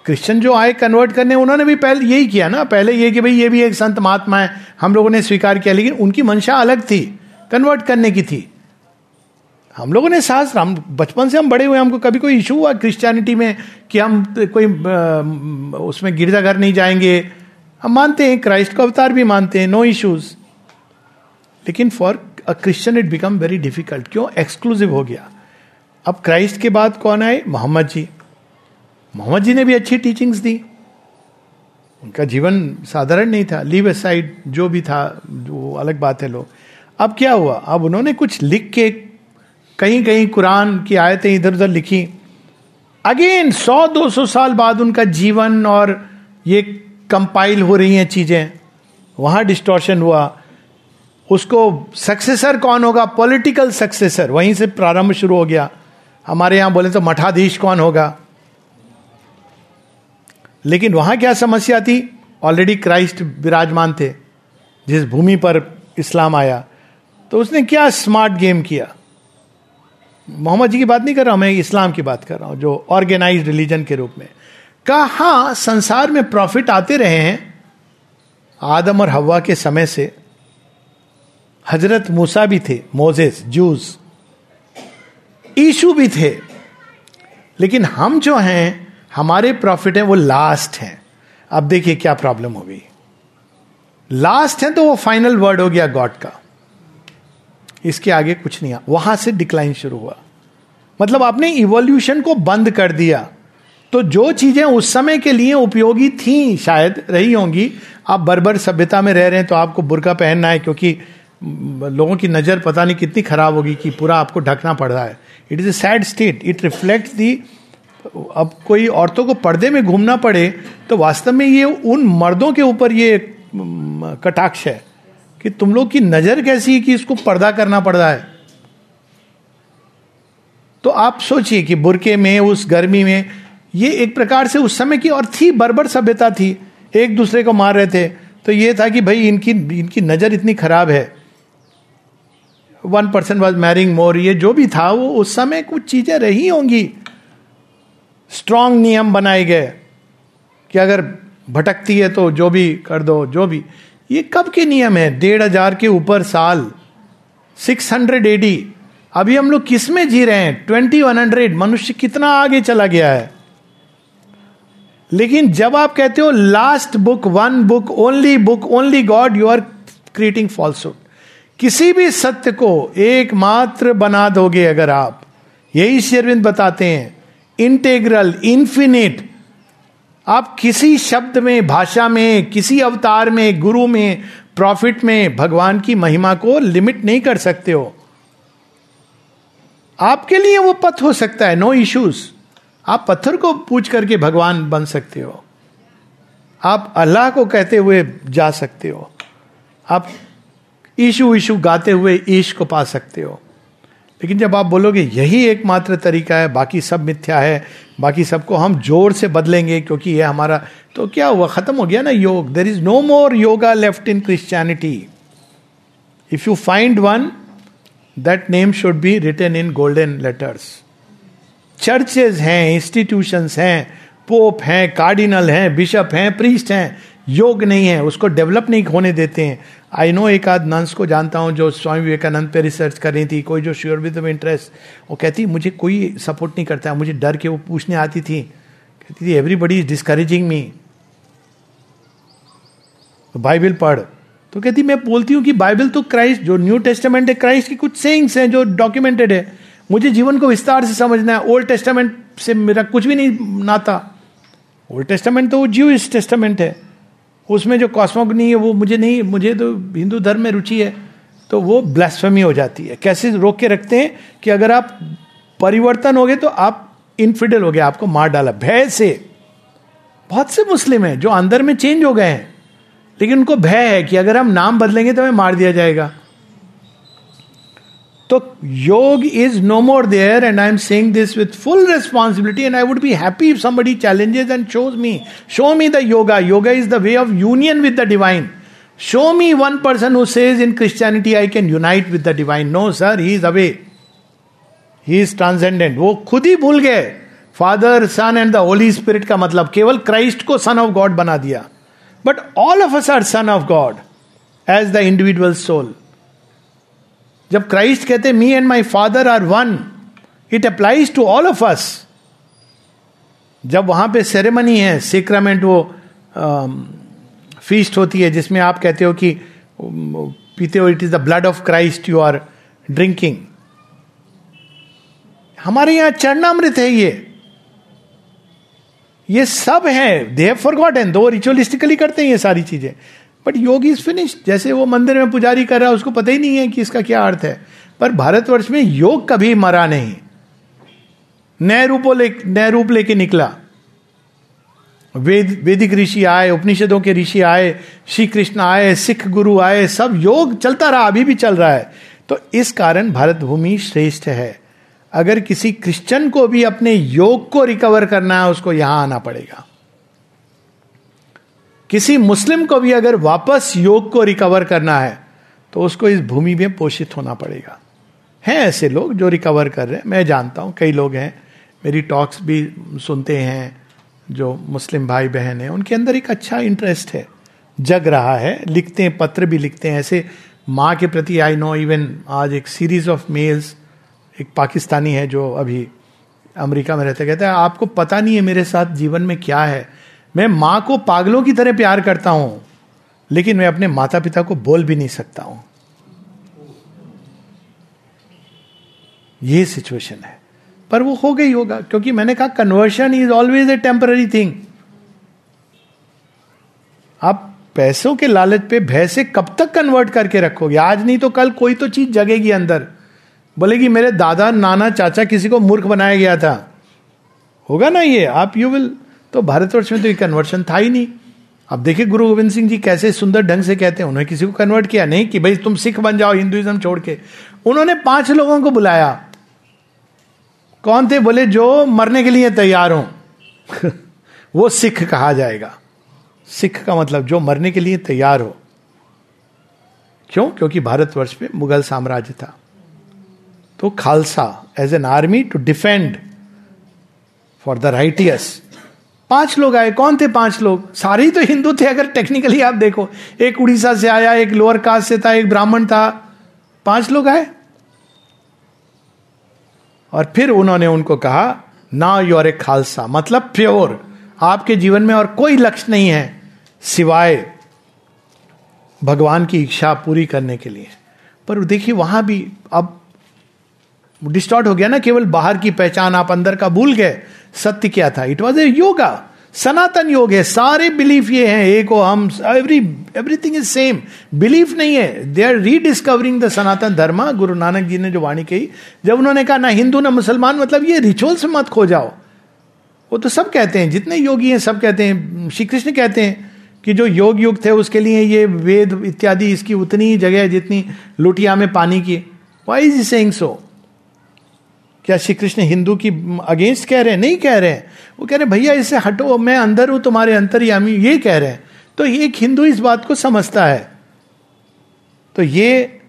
क्रिश्चियन जो आए कन्वर्ट करने, उन्होंने भी पहले यही किया ना। पहले ये कि भाई, ये भी एक संत महात्मा है, हम लोगों ने स्वीकार किया, लेकिन उनकी मंशा अलग थी। कन्वर्ट करने की थी। हम लोगों ने साहस हम बचपन से हम बड़े हुए, हमको कभी कोई इशू हुआ क्रिश्चियनिटी में कि हम कोई उसमें गिरजाघर नहीं जाएँगे? हम मानते हैं क्राइस्ट का अवतार भी मानते हैं नो इश्यूज़ लेकिन for a Christian it become very difficult क्यों? एक्सक्लूसिव हो गया। अब क्राइस्ट के बाद कौन आए? मोहम्मद जी। मोहम्मद जी ने भी अच्छी टीचिंग्स दी। उनका जीवन साधारण नहीं था। लीव साइड जो भी था, वो अलग बात है लोग। अब क्या हुआ? अब उन्होंने कुछ लिख के कहीं कहीं कुरान की आयतें इधर उधर लिखी। अगेन सौ दो सौ साल बाद उनका जीवन और ये कंपाइल हो रही हैं चीज़ें। वहाँ डिस्टोर्शन हुआ। उसको सक्सेसर कौन होगा? पॉलिटिकल सक्सेसर वहीं से प्रारंभ शुरू हो गया। हमारे यहाँ बोले तो मठाधीश कौन होगा? लेकिन वहाँ क्या समस्या थी? ऑलरेडी क्राइस्ट विराजमान थे। जिस भूमि पर इस्लाम आया। तो उसने क्या स्मार्ट गेम किया? मोहम्मद जी की बात नहीं कर रहा हूँ मैं इस्लाम की बात कर रहा हूँ, जो ऑर्गेनाइज रिलीजन के रूप में। कहा, संसार में प्रॉफिट आते रहे हैं, आदम और हवा के समय से। हज़रत मूसा भी थे, मोजेस, जूस। ईशु भी थे। लेकिन हम जो हैं, हमारे प्रॉफिट हैं, वो लास्ट हैं। अब देखिए क्या प्रॉब्लम हो गई। लास्ट है तो वो फाइनल वर्ड हो गया गॉड का। इसके आगे कुछ नहीं आया। वहाँ से डिक्लाइन शुरू हुआ। मतलब आपने इवोल्यूशन को बंद कर दिया। तो जो चीज़ें उस समय के लिए उपयोगी थी, शायद रही होंगी, आप बर्बर सभ्यता में रह रहे हैं तो आपको बुरका पहनना है, क्योंकि लोगों की नज़र पता नहीं कितनी खराब होगी कि पूरा आपको ढकना पड़ रहा है। It is a sad state it reflect the अब कोई औरतों को पर्दे में घूमना पड़े तो वास्तव में ये उन मर्दों के ऊपर ये कटाक्ष है। कि तुम लोग की नज़र कैसी है कि इसको पर्दा करना पड़ रहा है? तो आप सोचिए कि बुरके में, उस गर्मी में, ये एक प्रकार से उस समय की और थी, बर्बर सभ्यता थी। एक दूसरे को मार रहे थे। तो ये था कि भाई इनकी इनकी नज़र इतनी खराब है। One person was marrying more ये जो भी था, वो उस समय कुछ चीज़ें रही होंगी। स्ट्रांग नियम बनाए गए कि अगर भटकती है तो जो भी कर दो, जो भी। ये कब के नियम है? डेढ़ हज़ार के ऊपर साल सिक्स हंड्रेड एडी अभी हम लोग किसमें जी रहे हैं? ट्वेंटी वन हंड्रेड मनुष्य कितना आगे चला गया है? लेकिन जब आप कहते हो last book one book only book only God you are creating falsehood किसी भी सत्य को एकमात्र बना दोगे अगर आप, यही शेरविंद बताते हैं इंटेग्रल इंफिनिट आप किसी शब्द में, भाषा में, किसी अवतार में, गुरु में प्रॉफिट में, भगवान की महिमा को लिमिट नहीं कर सकते हो। आपके लिए वो पथ हो सकता है नो no इश्यूज़ आप पत्थर को पूछ करके भगवान बन सकते हो। आप अल्लाह को कहते हुए जा सकते हो। आप ईशु ईशु गाते हुए ईश को पा सकते हो। लेकिन जब आप बोलोगे यही एकमात्र तरीका है, बाकी सब मिथ्या है, बाकी सबको हम ज़ोर से बदलेंगे क्योंकि ये हमारा तो क्या हुआ? खत्म हो गया ना योग। There is no more yoga left in Christianity if you find one that name should be written in golden letters churches हैं इंस्टीट्यूशंस हैं पोप हैं कार्डिनल हैं बिशप हैं प्रीस्ट हैं। योग नहीं है, उसको डेवलप नहीं होने देते हैं। आई नो एक आध नंस को जानता हूँ जो स्वामी विवेकानंद पे रिसर्च कर रही थी, कोई जो श्योर विद इंटरेस्ट वो कहती, मुझे कोई सपोर्ट नहीं करता, मुझे डर के वो पूछने आती थी। कहती थी everybody is discouraging me Bible पढ़। तो कहती, मैं बोलती हूँ कि बाइबल तो क्राइस्ट जो न्यू टेस्टामेंट है क्राइस्ट की कुछ सेइंग्स हैं जो डॉक्यूमेंटेड है। मुझे जीवन को विस्तार से समझना है। ओल्ड टेस्टामेंट से मेरा कुछ भी नहीं नाता। ओल्ड टेस्टामेंट तो वो जीव टेस्टामेंट है। उसमें जो कॉस्मोगनी है, वो मुझे नहीं, मुझे तो हिंदू धर्म में रुचि है तो वो ब्लैस्फेमी हो जाती है। कैसे रोक के रखते हैं कि अगर आप परिवर्तन हो गए तो आप इनफिडल हो गए, आपको मार डाला। भय से। बहुत से मुस्लिम हैं जो अंदर में चेंज हो गए हैं, लेकिन उनको भय है कि अगर हम नाम बदलेंगे तो हमें मार दिया जाएगा। तो yog is no more there and I am saying this with full responsibility and I would be happy if somebody challenges and shows me show me the yoga yoga is the way of union with the divine show me one person who says in Christianity I can unite with the divine no sir he is away he is transcendent वो खुद ही भूल गए father son and the holy spirit का मतलब केवल Christ को सन of God बना दिया but all of us are son of God as the individual soul जब क्राइस्ट कहते me and my father are one it applies to all of us जब वहाँ पे सेरेमनी है सेक्रामेंट वो फीस्ट होती है, जिसमें आप कहते हो कि पीते हो it is the blood of Christ you are drinking हमारे यहाँ चरणामृत है ये। ये सब है। They have forgot and though ritualistically करते हैं ये सारी चीज़ें। बट योग इज़ फिनिश जैसे वो मंदिर में पुजारी कर रहा है, उसको पता ही नहीं है कि इसका क्या अर्थ है। पर भारतवर्ष में योग कभी मरा नहीं। नए रूपों ले, नए रूप लेके निकला। वेद, वैदिक ऋषि आए, उपनिषदों के ऋषि आए श्री कृष्ण आए, सिख गुरु आए, सब योग चलता रहा, अभी भी चल रहा है। तो इस कारण भारत भूमि श्रेष्ठ है। अगर किसी क्रिश्चियन को भी अपने योग को रिकवर करना है, उसको यहाँ आना पड़ेगा। किसी मुस्लिम को भी अगर वापस योग को रिकवर करना है तो उसको इस भूमि में पोषित होना पड़ेगा। हैं ऐसे लोग जो रिकवर कर रहे हैं। मैं जानता हूँ, कई लोग हैं, मेरी टॉक्स भी सुनते हैं, जो मुस्लिम भाई बहन है, उनके अंदर एक अच्छा इंटरेस्ट है। जग रहा है, लिखते हैं, पत्र भी लिखते हैं, ऐसे माँ के प्रति आई नो इवन आज एक सीरीज़ ऑफ़ मेल्स एक पाकिस्तानी है जो अभी अमेरिका में रहते, कहते हैं, आपको पता नहीं है मेरे साथ जीवन में क्या है मैं माँ को पागलों की तरह प्यार करता हूँ, लेकिन मैं अपने माता पिता को बोल भी नहीं सकता हूँ। ये सिचुएशन है। पर वो हो गई होगा, क्योंकि मैंने कहा conversion is always a temporary thing आप पैसों के लालच पे भय से कब तक कन्वर्ट करके रखोगे? आज नहीं तो कल कोई तो चीज़ जगेगी अंदर। बोलेगी मेरे दादा, नाना, चाचा किसी को मूर्ख बनाया गया था। होगा ना ये? आप यू विल तो भारतवर्ष में तो ये कन्वर्शन था ही नहीं। अब देखिए गुरु गोविंद सिंह जी कैसे सुंदर ढंग से कहते हैं, उन्होंने किसी को कन्वर्ट किया नहीं कि भाई तुम सिख बन जाओ हिंदुइज्म छोड़ के। उन्होंने पाँच लोगों को बुलाया। कौन थे? बोले, जो मरने के लिए तैयार हो। वो सिख कहा जाएगा। सिख का मतलब जो मरने के लिए तैयार हो। क्यों? क्योंकि भारतवर्ष में मुगल साम्राज्य था। तो Khalsa as an army to defend for the righteous पाँच लोग आए, कौन थे पाँच लोग? सारे ही तो हिंदू थे, अगर टेक्निकली आप देखो। एक उड़ीसा से आया, एक लोअर कास्ट से था, एक ब्राह्मण था। पाँच लोग आए। और फिर उन्होंने उनको कहा, ना यू आर ए खालसा। मतलब प्योर आपके जीवन में और कोई लक्ष्य नहीं है, सिवाय भगवान की इच्छा पूरी करने के लिए। पर देखिए, वहाँ भी अब डिस्टॉर्ट हो गया ना, केवल बाहर की पहचान, आप अंदर का भूल गए। सत्य क्या था? It was a yoga Sanatan योग है। सारे बिलीफ ये हैं। एक हो हम every everything is same belief नहीं है। They are rediscovering the Sanatan Dharma. Guru Nanak जी ने जो वाणी कही, जब उन्होंने कहा, ना हिंदू, ना मुसलमान मतलब ये रिचुअल्स मत खो जाओ वो तो सब कहते हैं। जितने योगी हैं, सब कहते हैं। श्री कृष्ण कहते हैं कि जो योग युग थे, उसके लिए ये वेद इत्यादि, इसकी उतनी ही जगह है जितनी लुटिया में पानी की वाई इज़ सेइंग सो क्या श्री कृष्ण हिंदू की अगेंस्ट कह रहे हैं? नहीं कह रहे। हैं वो कह रहे, भैया इससे हटो, मैं अंदर हूँ, तुम्हारे अंतर्यामी ये कह रहे हैं। तो एक हिंदू इस बात को समझता है। तो ये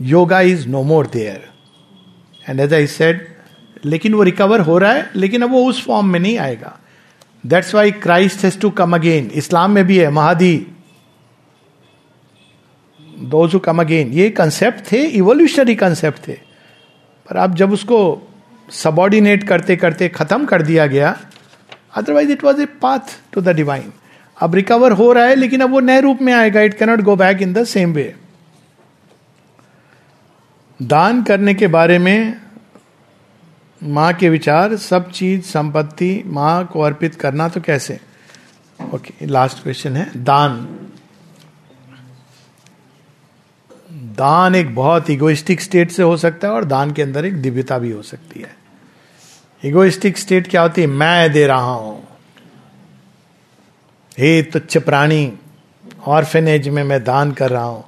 yoga is no more there and as I said लेकिन वो रिकवर हो रहा है, लेकिन अब वो उस फॉर्म में नहीं आएगा। That's why Christ has to come again Islam में भी है, महादी। दो कम अगेन ये कंसेप्ट थे इवोल्यूशनरी कंसेप्ट थे। पर आप जब उसको सबॉर्डिनेट करते करते खत्म कर दिया गया। Otherwise it was a path to the divine अब रिकवर हो रहा है, लेकिन अब वो नए रूप में आएगा। It cannot go back in the same way दान करने के बारे में माँ के विचार, सब चीज़, संपत्ति माँ को अर्पित करना तो कैसे? ओके लास्ट क्वेश्चन है, दान। दान एक बहुत इगोइस्टिक स्टेट से हो सकता है और दान के अंदर एक दिव्यता भी हो सकती है। इगोइस्टिक स्टेट क्या होती है? मैं दे रहा हूँ। हे तुच्छ प्राणी ऑर्फेनेज में मैं दान कर रहा हूँ।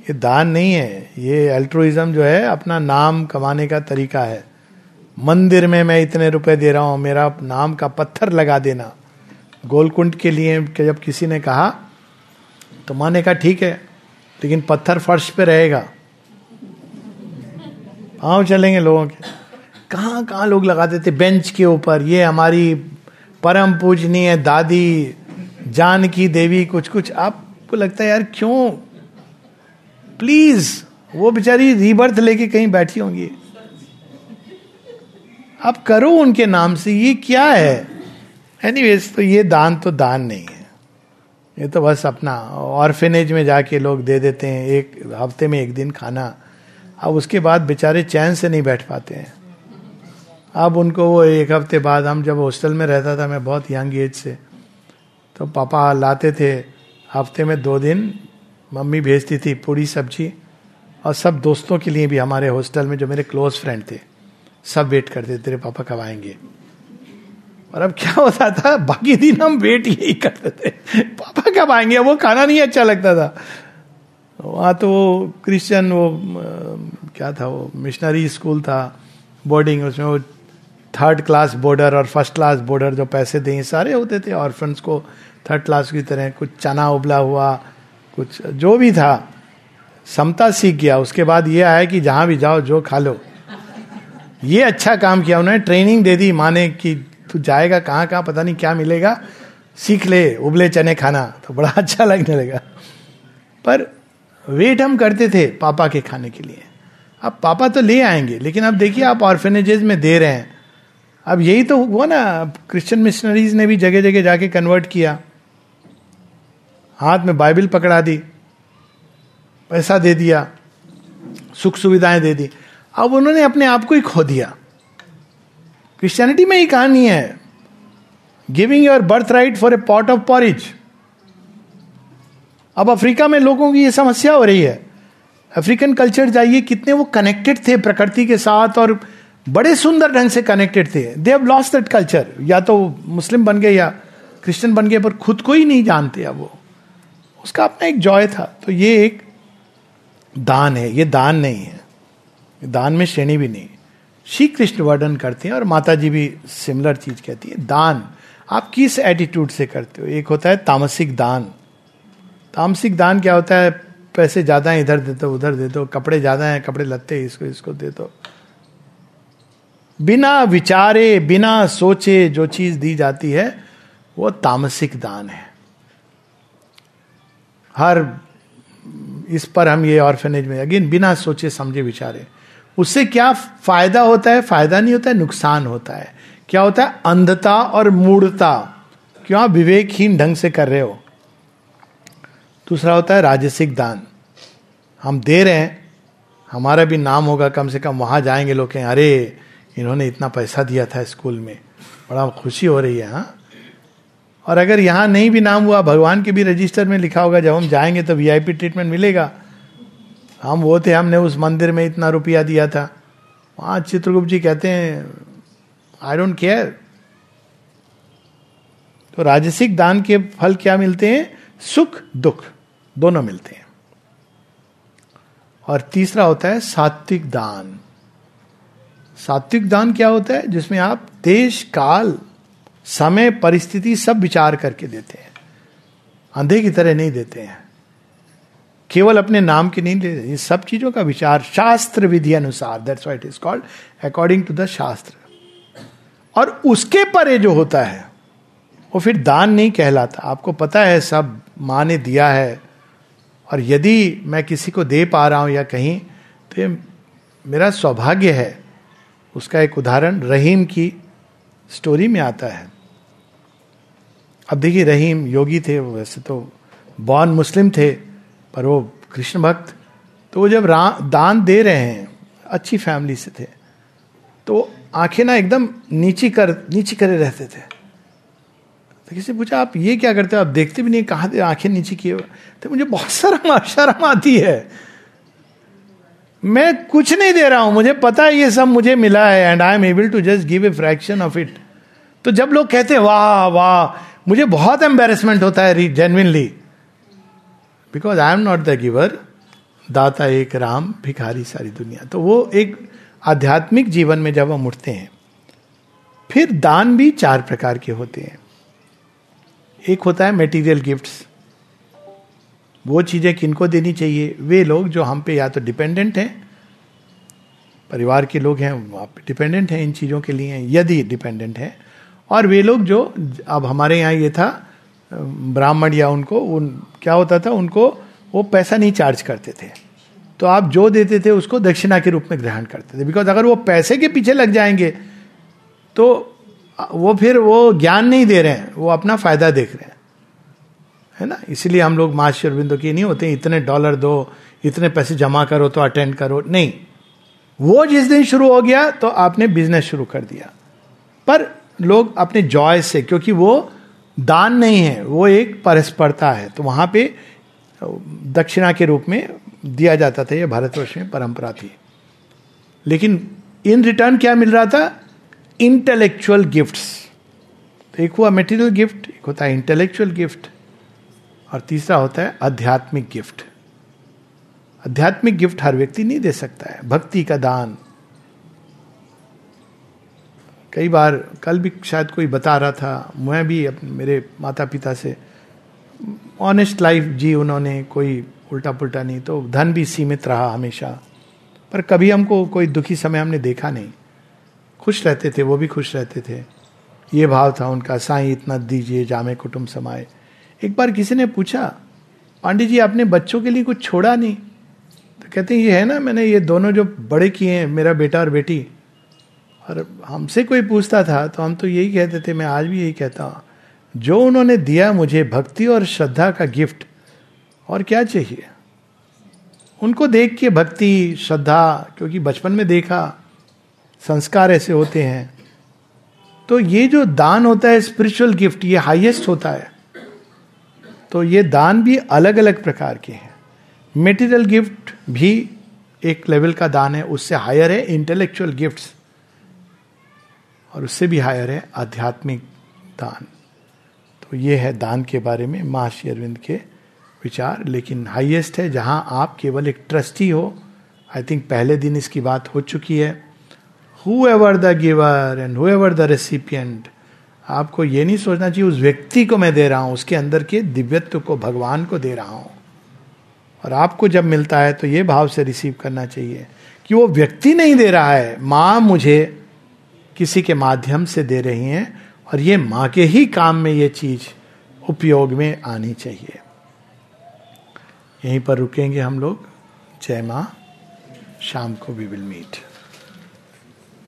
ये दान नहीं है। ये अल्ट्रोइज्म जो है, अपना नाम कमाने का तरीका है। मंदिर में मैं इतने रुपए दे रहा हूँ, मेरा नाम का पत्थर लगा देना। गोलकुंड के लिए जब किसी ने कहा तो माने कहा ठीक है, लेकिन पत्थर फर्श पे रहेगा। पाँव चलेंगे लोगों के। कहाँ कहाँ लोग लगाते थे बेंच के ऊपर? ये हमारी परम पूजनीय दादी, जानकी देवी कुछ कुछ आपको लगता है, यार, क्यों? प्लीज़ वो बेचारी रीबर्थ लेके कहीं बैठी होंगी। आप करो उनके नाम से, ये क्या है? एनीवेज तो ये दान तो दान नहीं है। ये तो बस अपना ऑर्फेनेज में जाके लोग दे देते हैं, एक हफ़्ते में एक दिन खाना। अब उसके बाद बेचारे चैन से नहीं बैठ पाते हैं। अब उनको वो एक हफ़्ते बाद, हम जब हॉस्टल में रहता था, मैं बहुत यंग एज से तो पापा लाते थे हफ़्ते में दो दिन, मम्मी भेजती थी पूरी सब्ज़ी, और सब दोस्तों के लिए भी हमारे हॉस्टल में जो मेरे क्लोज फ्रेंड थे, सब वेट करते थे, तेरे पापा कब आएँगे? और अब क्या होता था, बाकी दिन हम वेट यही करते थे, पापा कब आएँगे? वो खाना नहीं अच्छा लगता था। वहाँ तो क्रिश्चियन वो क्या था वो मिशनरी स्कूल था बोर्डिंग उसमें वो थर्ड क्लास बॉर्डर और फ़र्स्ट क्लास बॉर्डर जो पैसे दें सारे होते थे। ऑर्फेंस को थर्ड क्लास की तरह कुछ चना उबला हुआ, कुछ जो भी था, समता सीख गया। उसके बाद ये आया कि जहाँ भी जाओ, जो खा लो। ये अच्छा काम किया उन्होंने। ट्रेनिंग दे दी माने कि तू जाएगा कहाँ कहाँ, पता नहीं क्या मिलेगा। सीख ले, उबले चने खाना। तो बड़ा अच्छा लगने लगा। पर वेट हम करते थे पापा के खाने के लिए। अब पापा तो ले आएँगे, लेकिन अब देखिए आप ऑर्फेनेजेज में दे रहे हैं। अब यही तो हुआ ना क्रिश्चियन मिशनरीज ने भी जगह जगह जाके कन्वर्ट किया। हाथ में बाइबल पकड़ा दी, पैसा दे दिया सुख सुविधाएँ दे दी। अब उन्होंने अपने आप को ही खो दिया। क्रिश्चियनिटी में ही कहानी है। Giving your birth right for a pot of porridge अब अफ्रीका में लोगों की ये समस्या हो रही है। अफ्रीकन कल्चर जाइए, कितने वो कनेक्टेड थे प्रकृति के साथ और बड़े सुंदर ढंग से कनेक्टेड थे। They have lost that culture या तो मुस्लिम बन गए या क्रिश्चियन बन गए, पर खुद को ही नहीं जानते अब वो। उसका अपना एक जॉय था। तो ये एक दान है। ये दान नहीं है। दान में श्रेणी भी नहीं। श्री कृष्ण वर्णन करते हैं और माता जी भी सिमिलर चीज़ कहती है। दान। आप किस एटीट्यूड से करते हो? एक होता है तामसिक दान। तामसिक दान क्या होता है? पैसे ज़्यादा है, इधर दे दो, उधर दे दो, कपड़े ज़्यादा हैं, कपड़े लत्ते, इसको इसको दे दो। बिना विचारे, बिना सोचे जो चीज़ दी जाती है, वो तामसिक दान है। हर, इस पर हम ये ऑर्फेनेज में अगेन बिना सोचे, समझे, विचारे। उससे क्या फ़ायदा होता है? फ़ायदा नहीं होता है, नुकसान होता है। क्या होता है? अंधता और मूढ़ता। क्यों? आप विवेकहीन ढंग से कर रहे हो। दूसरा होता है, राजसिक दान। हम दे रहे हैं, हमारा भी नाम होगा कम से कम, वहाँ जाएँगे लोग अरे इन्होंने इतना पैसा दिया था स्कूल में। बड़ा खुशी हो रही है हाँ? और अगर यहाँ नहीं भी नाम हुआ, भगवान के भी रजिस्टर में लिखा होगा, जब हम जाएँगे तो वीआईपी ट्रीटमेंट मिलेगा। हम वो थे, हमने उस मंदिर में इतना रुपया दिया था। वहाँ चित्रगुप्त जी कहते हैं आई डोंट केयर तो राजसिक दान के फल क्या मिलते हैं? सुख, दुख, दोनों मिलते हैं। और तीसरा होता है सात्विक दान। सात्विक दान क्या होता है? जिसमें आप देश, काल, समय, परिस्थिति सब विचार करके देते हैं। अंधे की तरह नहीं देते हैं। केवल अपने नाम के नहीं देते। ये सब चीज़ों का विचार शास्त्र विधि अनुसार that's what is called according to the shastra. और उसके परे जो होता है, वो फिर दान नहीं कहलाता। आपको पता है, सब माँ ने दिया है। और यदि मैं किसी को दे पा रहा हूँ या कहीं तो मेरा सौभाग्य है। उसका एक उदाहरण रहीम की स्टोरी में आता है। अब देखिए, रहीम योगी थे वैसे तो बॉर्न मुस्लिम थे, पर वो कृष्ण भक्त तो वो जब दान दे रहे हैं, अच्छी फैमिली से थे तो आँखें ना एकदम नीची कर, नीची करे रहते थे। तो किसी पूछा, आप ये क्या करते हो? आप देखते भी नहीं, कहा आँखें नीचे किए तो मुझे बहुत शर्म शर्म आती है। मैं कुछ नहीं दे रहा हूँ, मुझे पता है ये सब मुझे मिला है and I am able to just give a fraction of it तो जब लोग कहते हैं, वाह वाह, मुझे बहुत एम्बेरसमेंट होता है genuinely because I am not the giver दाता एक, राम, भिखारी सारी दुनिया। तो वो एक आध्यात्मिक जीवन में जब हम उठते हैं, फिर दान भी चार प्रकार के होते हैं। एक होता है मेटीरियल गिफ्ट्स वो चीज़ें किनको देनी चाहिए? वे लोग जो हम पे या तो डिपेंडेंट हैं परिवार के लोग हैं, आप डिपेंडेंट हैं इन चीज़ों के लिए, यदि डिपेंडेंट हैं। और वे लोग जो, अब हमारे यहाँ ये था, ब्राह्मण या उनको, उन, क्या होता था, उनको वो पैसा नहीं चार्ज करते थे। तो आप जो देते थे, उसको दक्षिणा के रूप में ग्रहण करते थे। बिकॉज़ अगर वो पैसे के पीछे लग जाएँगे तो वो फिर वो ज्ञान नहीं दे रहे हैं, वो अपना फ़ायदा देख रहे हैं। है ना? इसीलिए हम लोग माँ अरविंदो की नहीं होते, इतने डॉलर दो, इतने पैसे जमा करो तो अटेंड करो। नहीं। वो जिस दिन शुरू हो गया तो आपने बिज़नेस शुरू कर दिया। पर लोग अपने जॉय से, क्योंकि वो दान नहीं है, वो एक परस्परता है तो वहाँ पे दक्षिणा के रूप में दिया जाता था, ये भारतवर्ष में परंपरा थी। लेकिन इन रिटर्न क्या मिल रहा था? इंटेलेक्चुअल गिफ्ट्स तो एक हुआ मेटीरियल गिफ्ट एक होता है इंटेलेक्चुअल गिफ्ट और तीसरा होता है आध्यात्मिक गिफ्ट आध्यात्मिक गिफ्ट हर व्यक्ति नहीं दे सकता है। भक्ति का दान। कई बार, कल भी शायद कोई बता रहा था, मैं भी अपने मेरे माता पिता से ऑनेस्ट लाइफ जी उन्होंने कोई उल्टा पुल्टा नहीं तो धन भी सीमित रहा हमेशा। पर कभी हमको कोई दुखी समय हमने देखा नहीं। खुश रहते थे, वो भी खुश रहते थे। ये भाव था उनका, साई, इतना दीजिए, जामे कुटुंब समाए एक बार किसी ने पूछा, पांडे जी, आपने बच्चों के लिए कुछ छोड़ा नहीं? तो कहते हैं, ये है ना, मैंने ये दोनों जो बड़े किए हैं, मेरा बेटा और बेटी, और हमसे कोई पूछता था तो हम तो यही कहते थे, मैं आज भी यही कहता हूँ, जो उन्होंने दिया मुझे भक्ति और श्रद्धा का गिफ्ट, और क्या चाहिए? उनको देख के भक्ति, श्रद्धा, क्योंकि बचपन में देखा, संस्कार ऐसे होते हैं। तो ये जो दान होता है स्पिरिचुअल गिफ्ट ये हाईएस्ट होता है। तो ये दान भी अलग अलग प्रकार के हैं। मेटीरियल गिफ्ट भी एक लेवल का दान है, उससे हायर है इंटेलेक्चुअल गिफ्ट्स और उससे भी हायर है आध्यात्मिक दान। तो ये है दान के बारे में महर्षि अरविंद के विचार, लेकिन हाईएस्ट है जहाँ आप केवल एक ट्रस्टी हो। आई थिंक पहले दिन इसकी बात हो चुकी है। Whoever the giver and whoever the recipient आपको ये नहीं सोचना चाहिए, उस व्यक्ति को मैं दे रहा हूँ, उसके अंदर के दिव्यत्व को, भगवान को दे रहा हूँ। और आपको जब मिलता है तो ये भाव से रिसीव करना चाहिए कि वो व्यक्ति नहीं दे रहा है। माँ मुझे किसी के माध्यम से दे रही हैं और ये माँ के ही काम में ये चीज़ उपयोग में आनी चाहिए। यहीं पर रुकेंगे हम लोग। जय माँ। शाम को वी विल मीट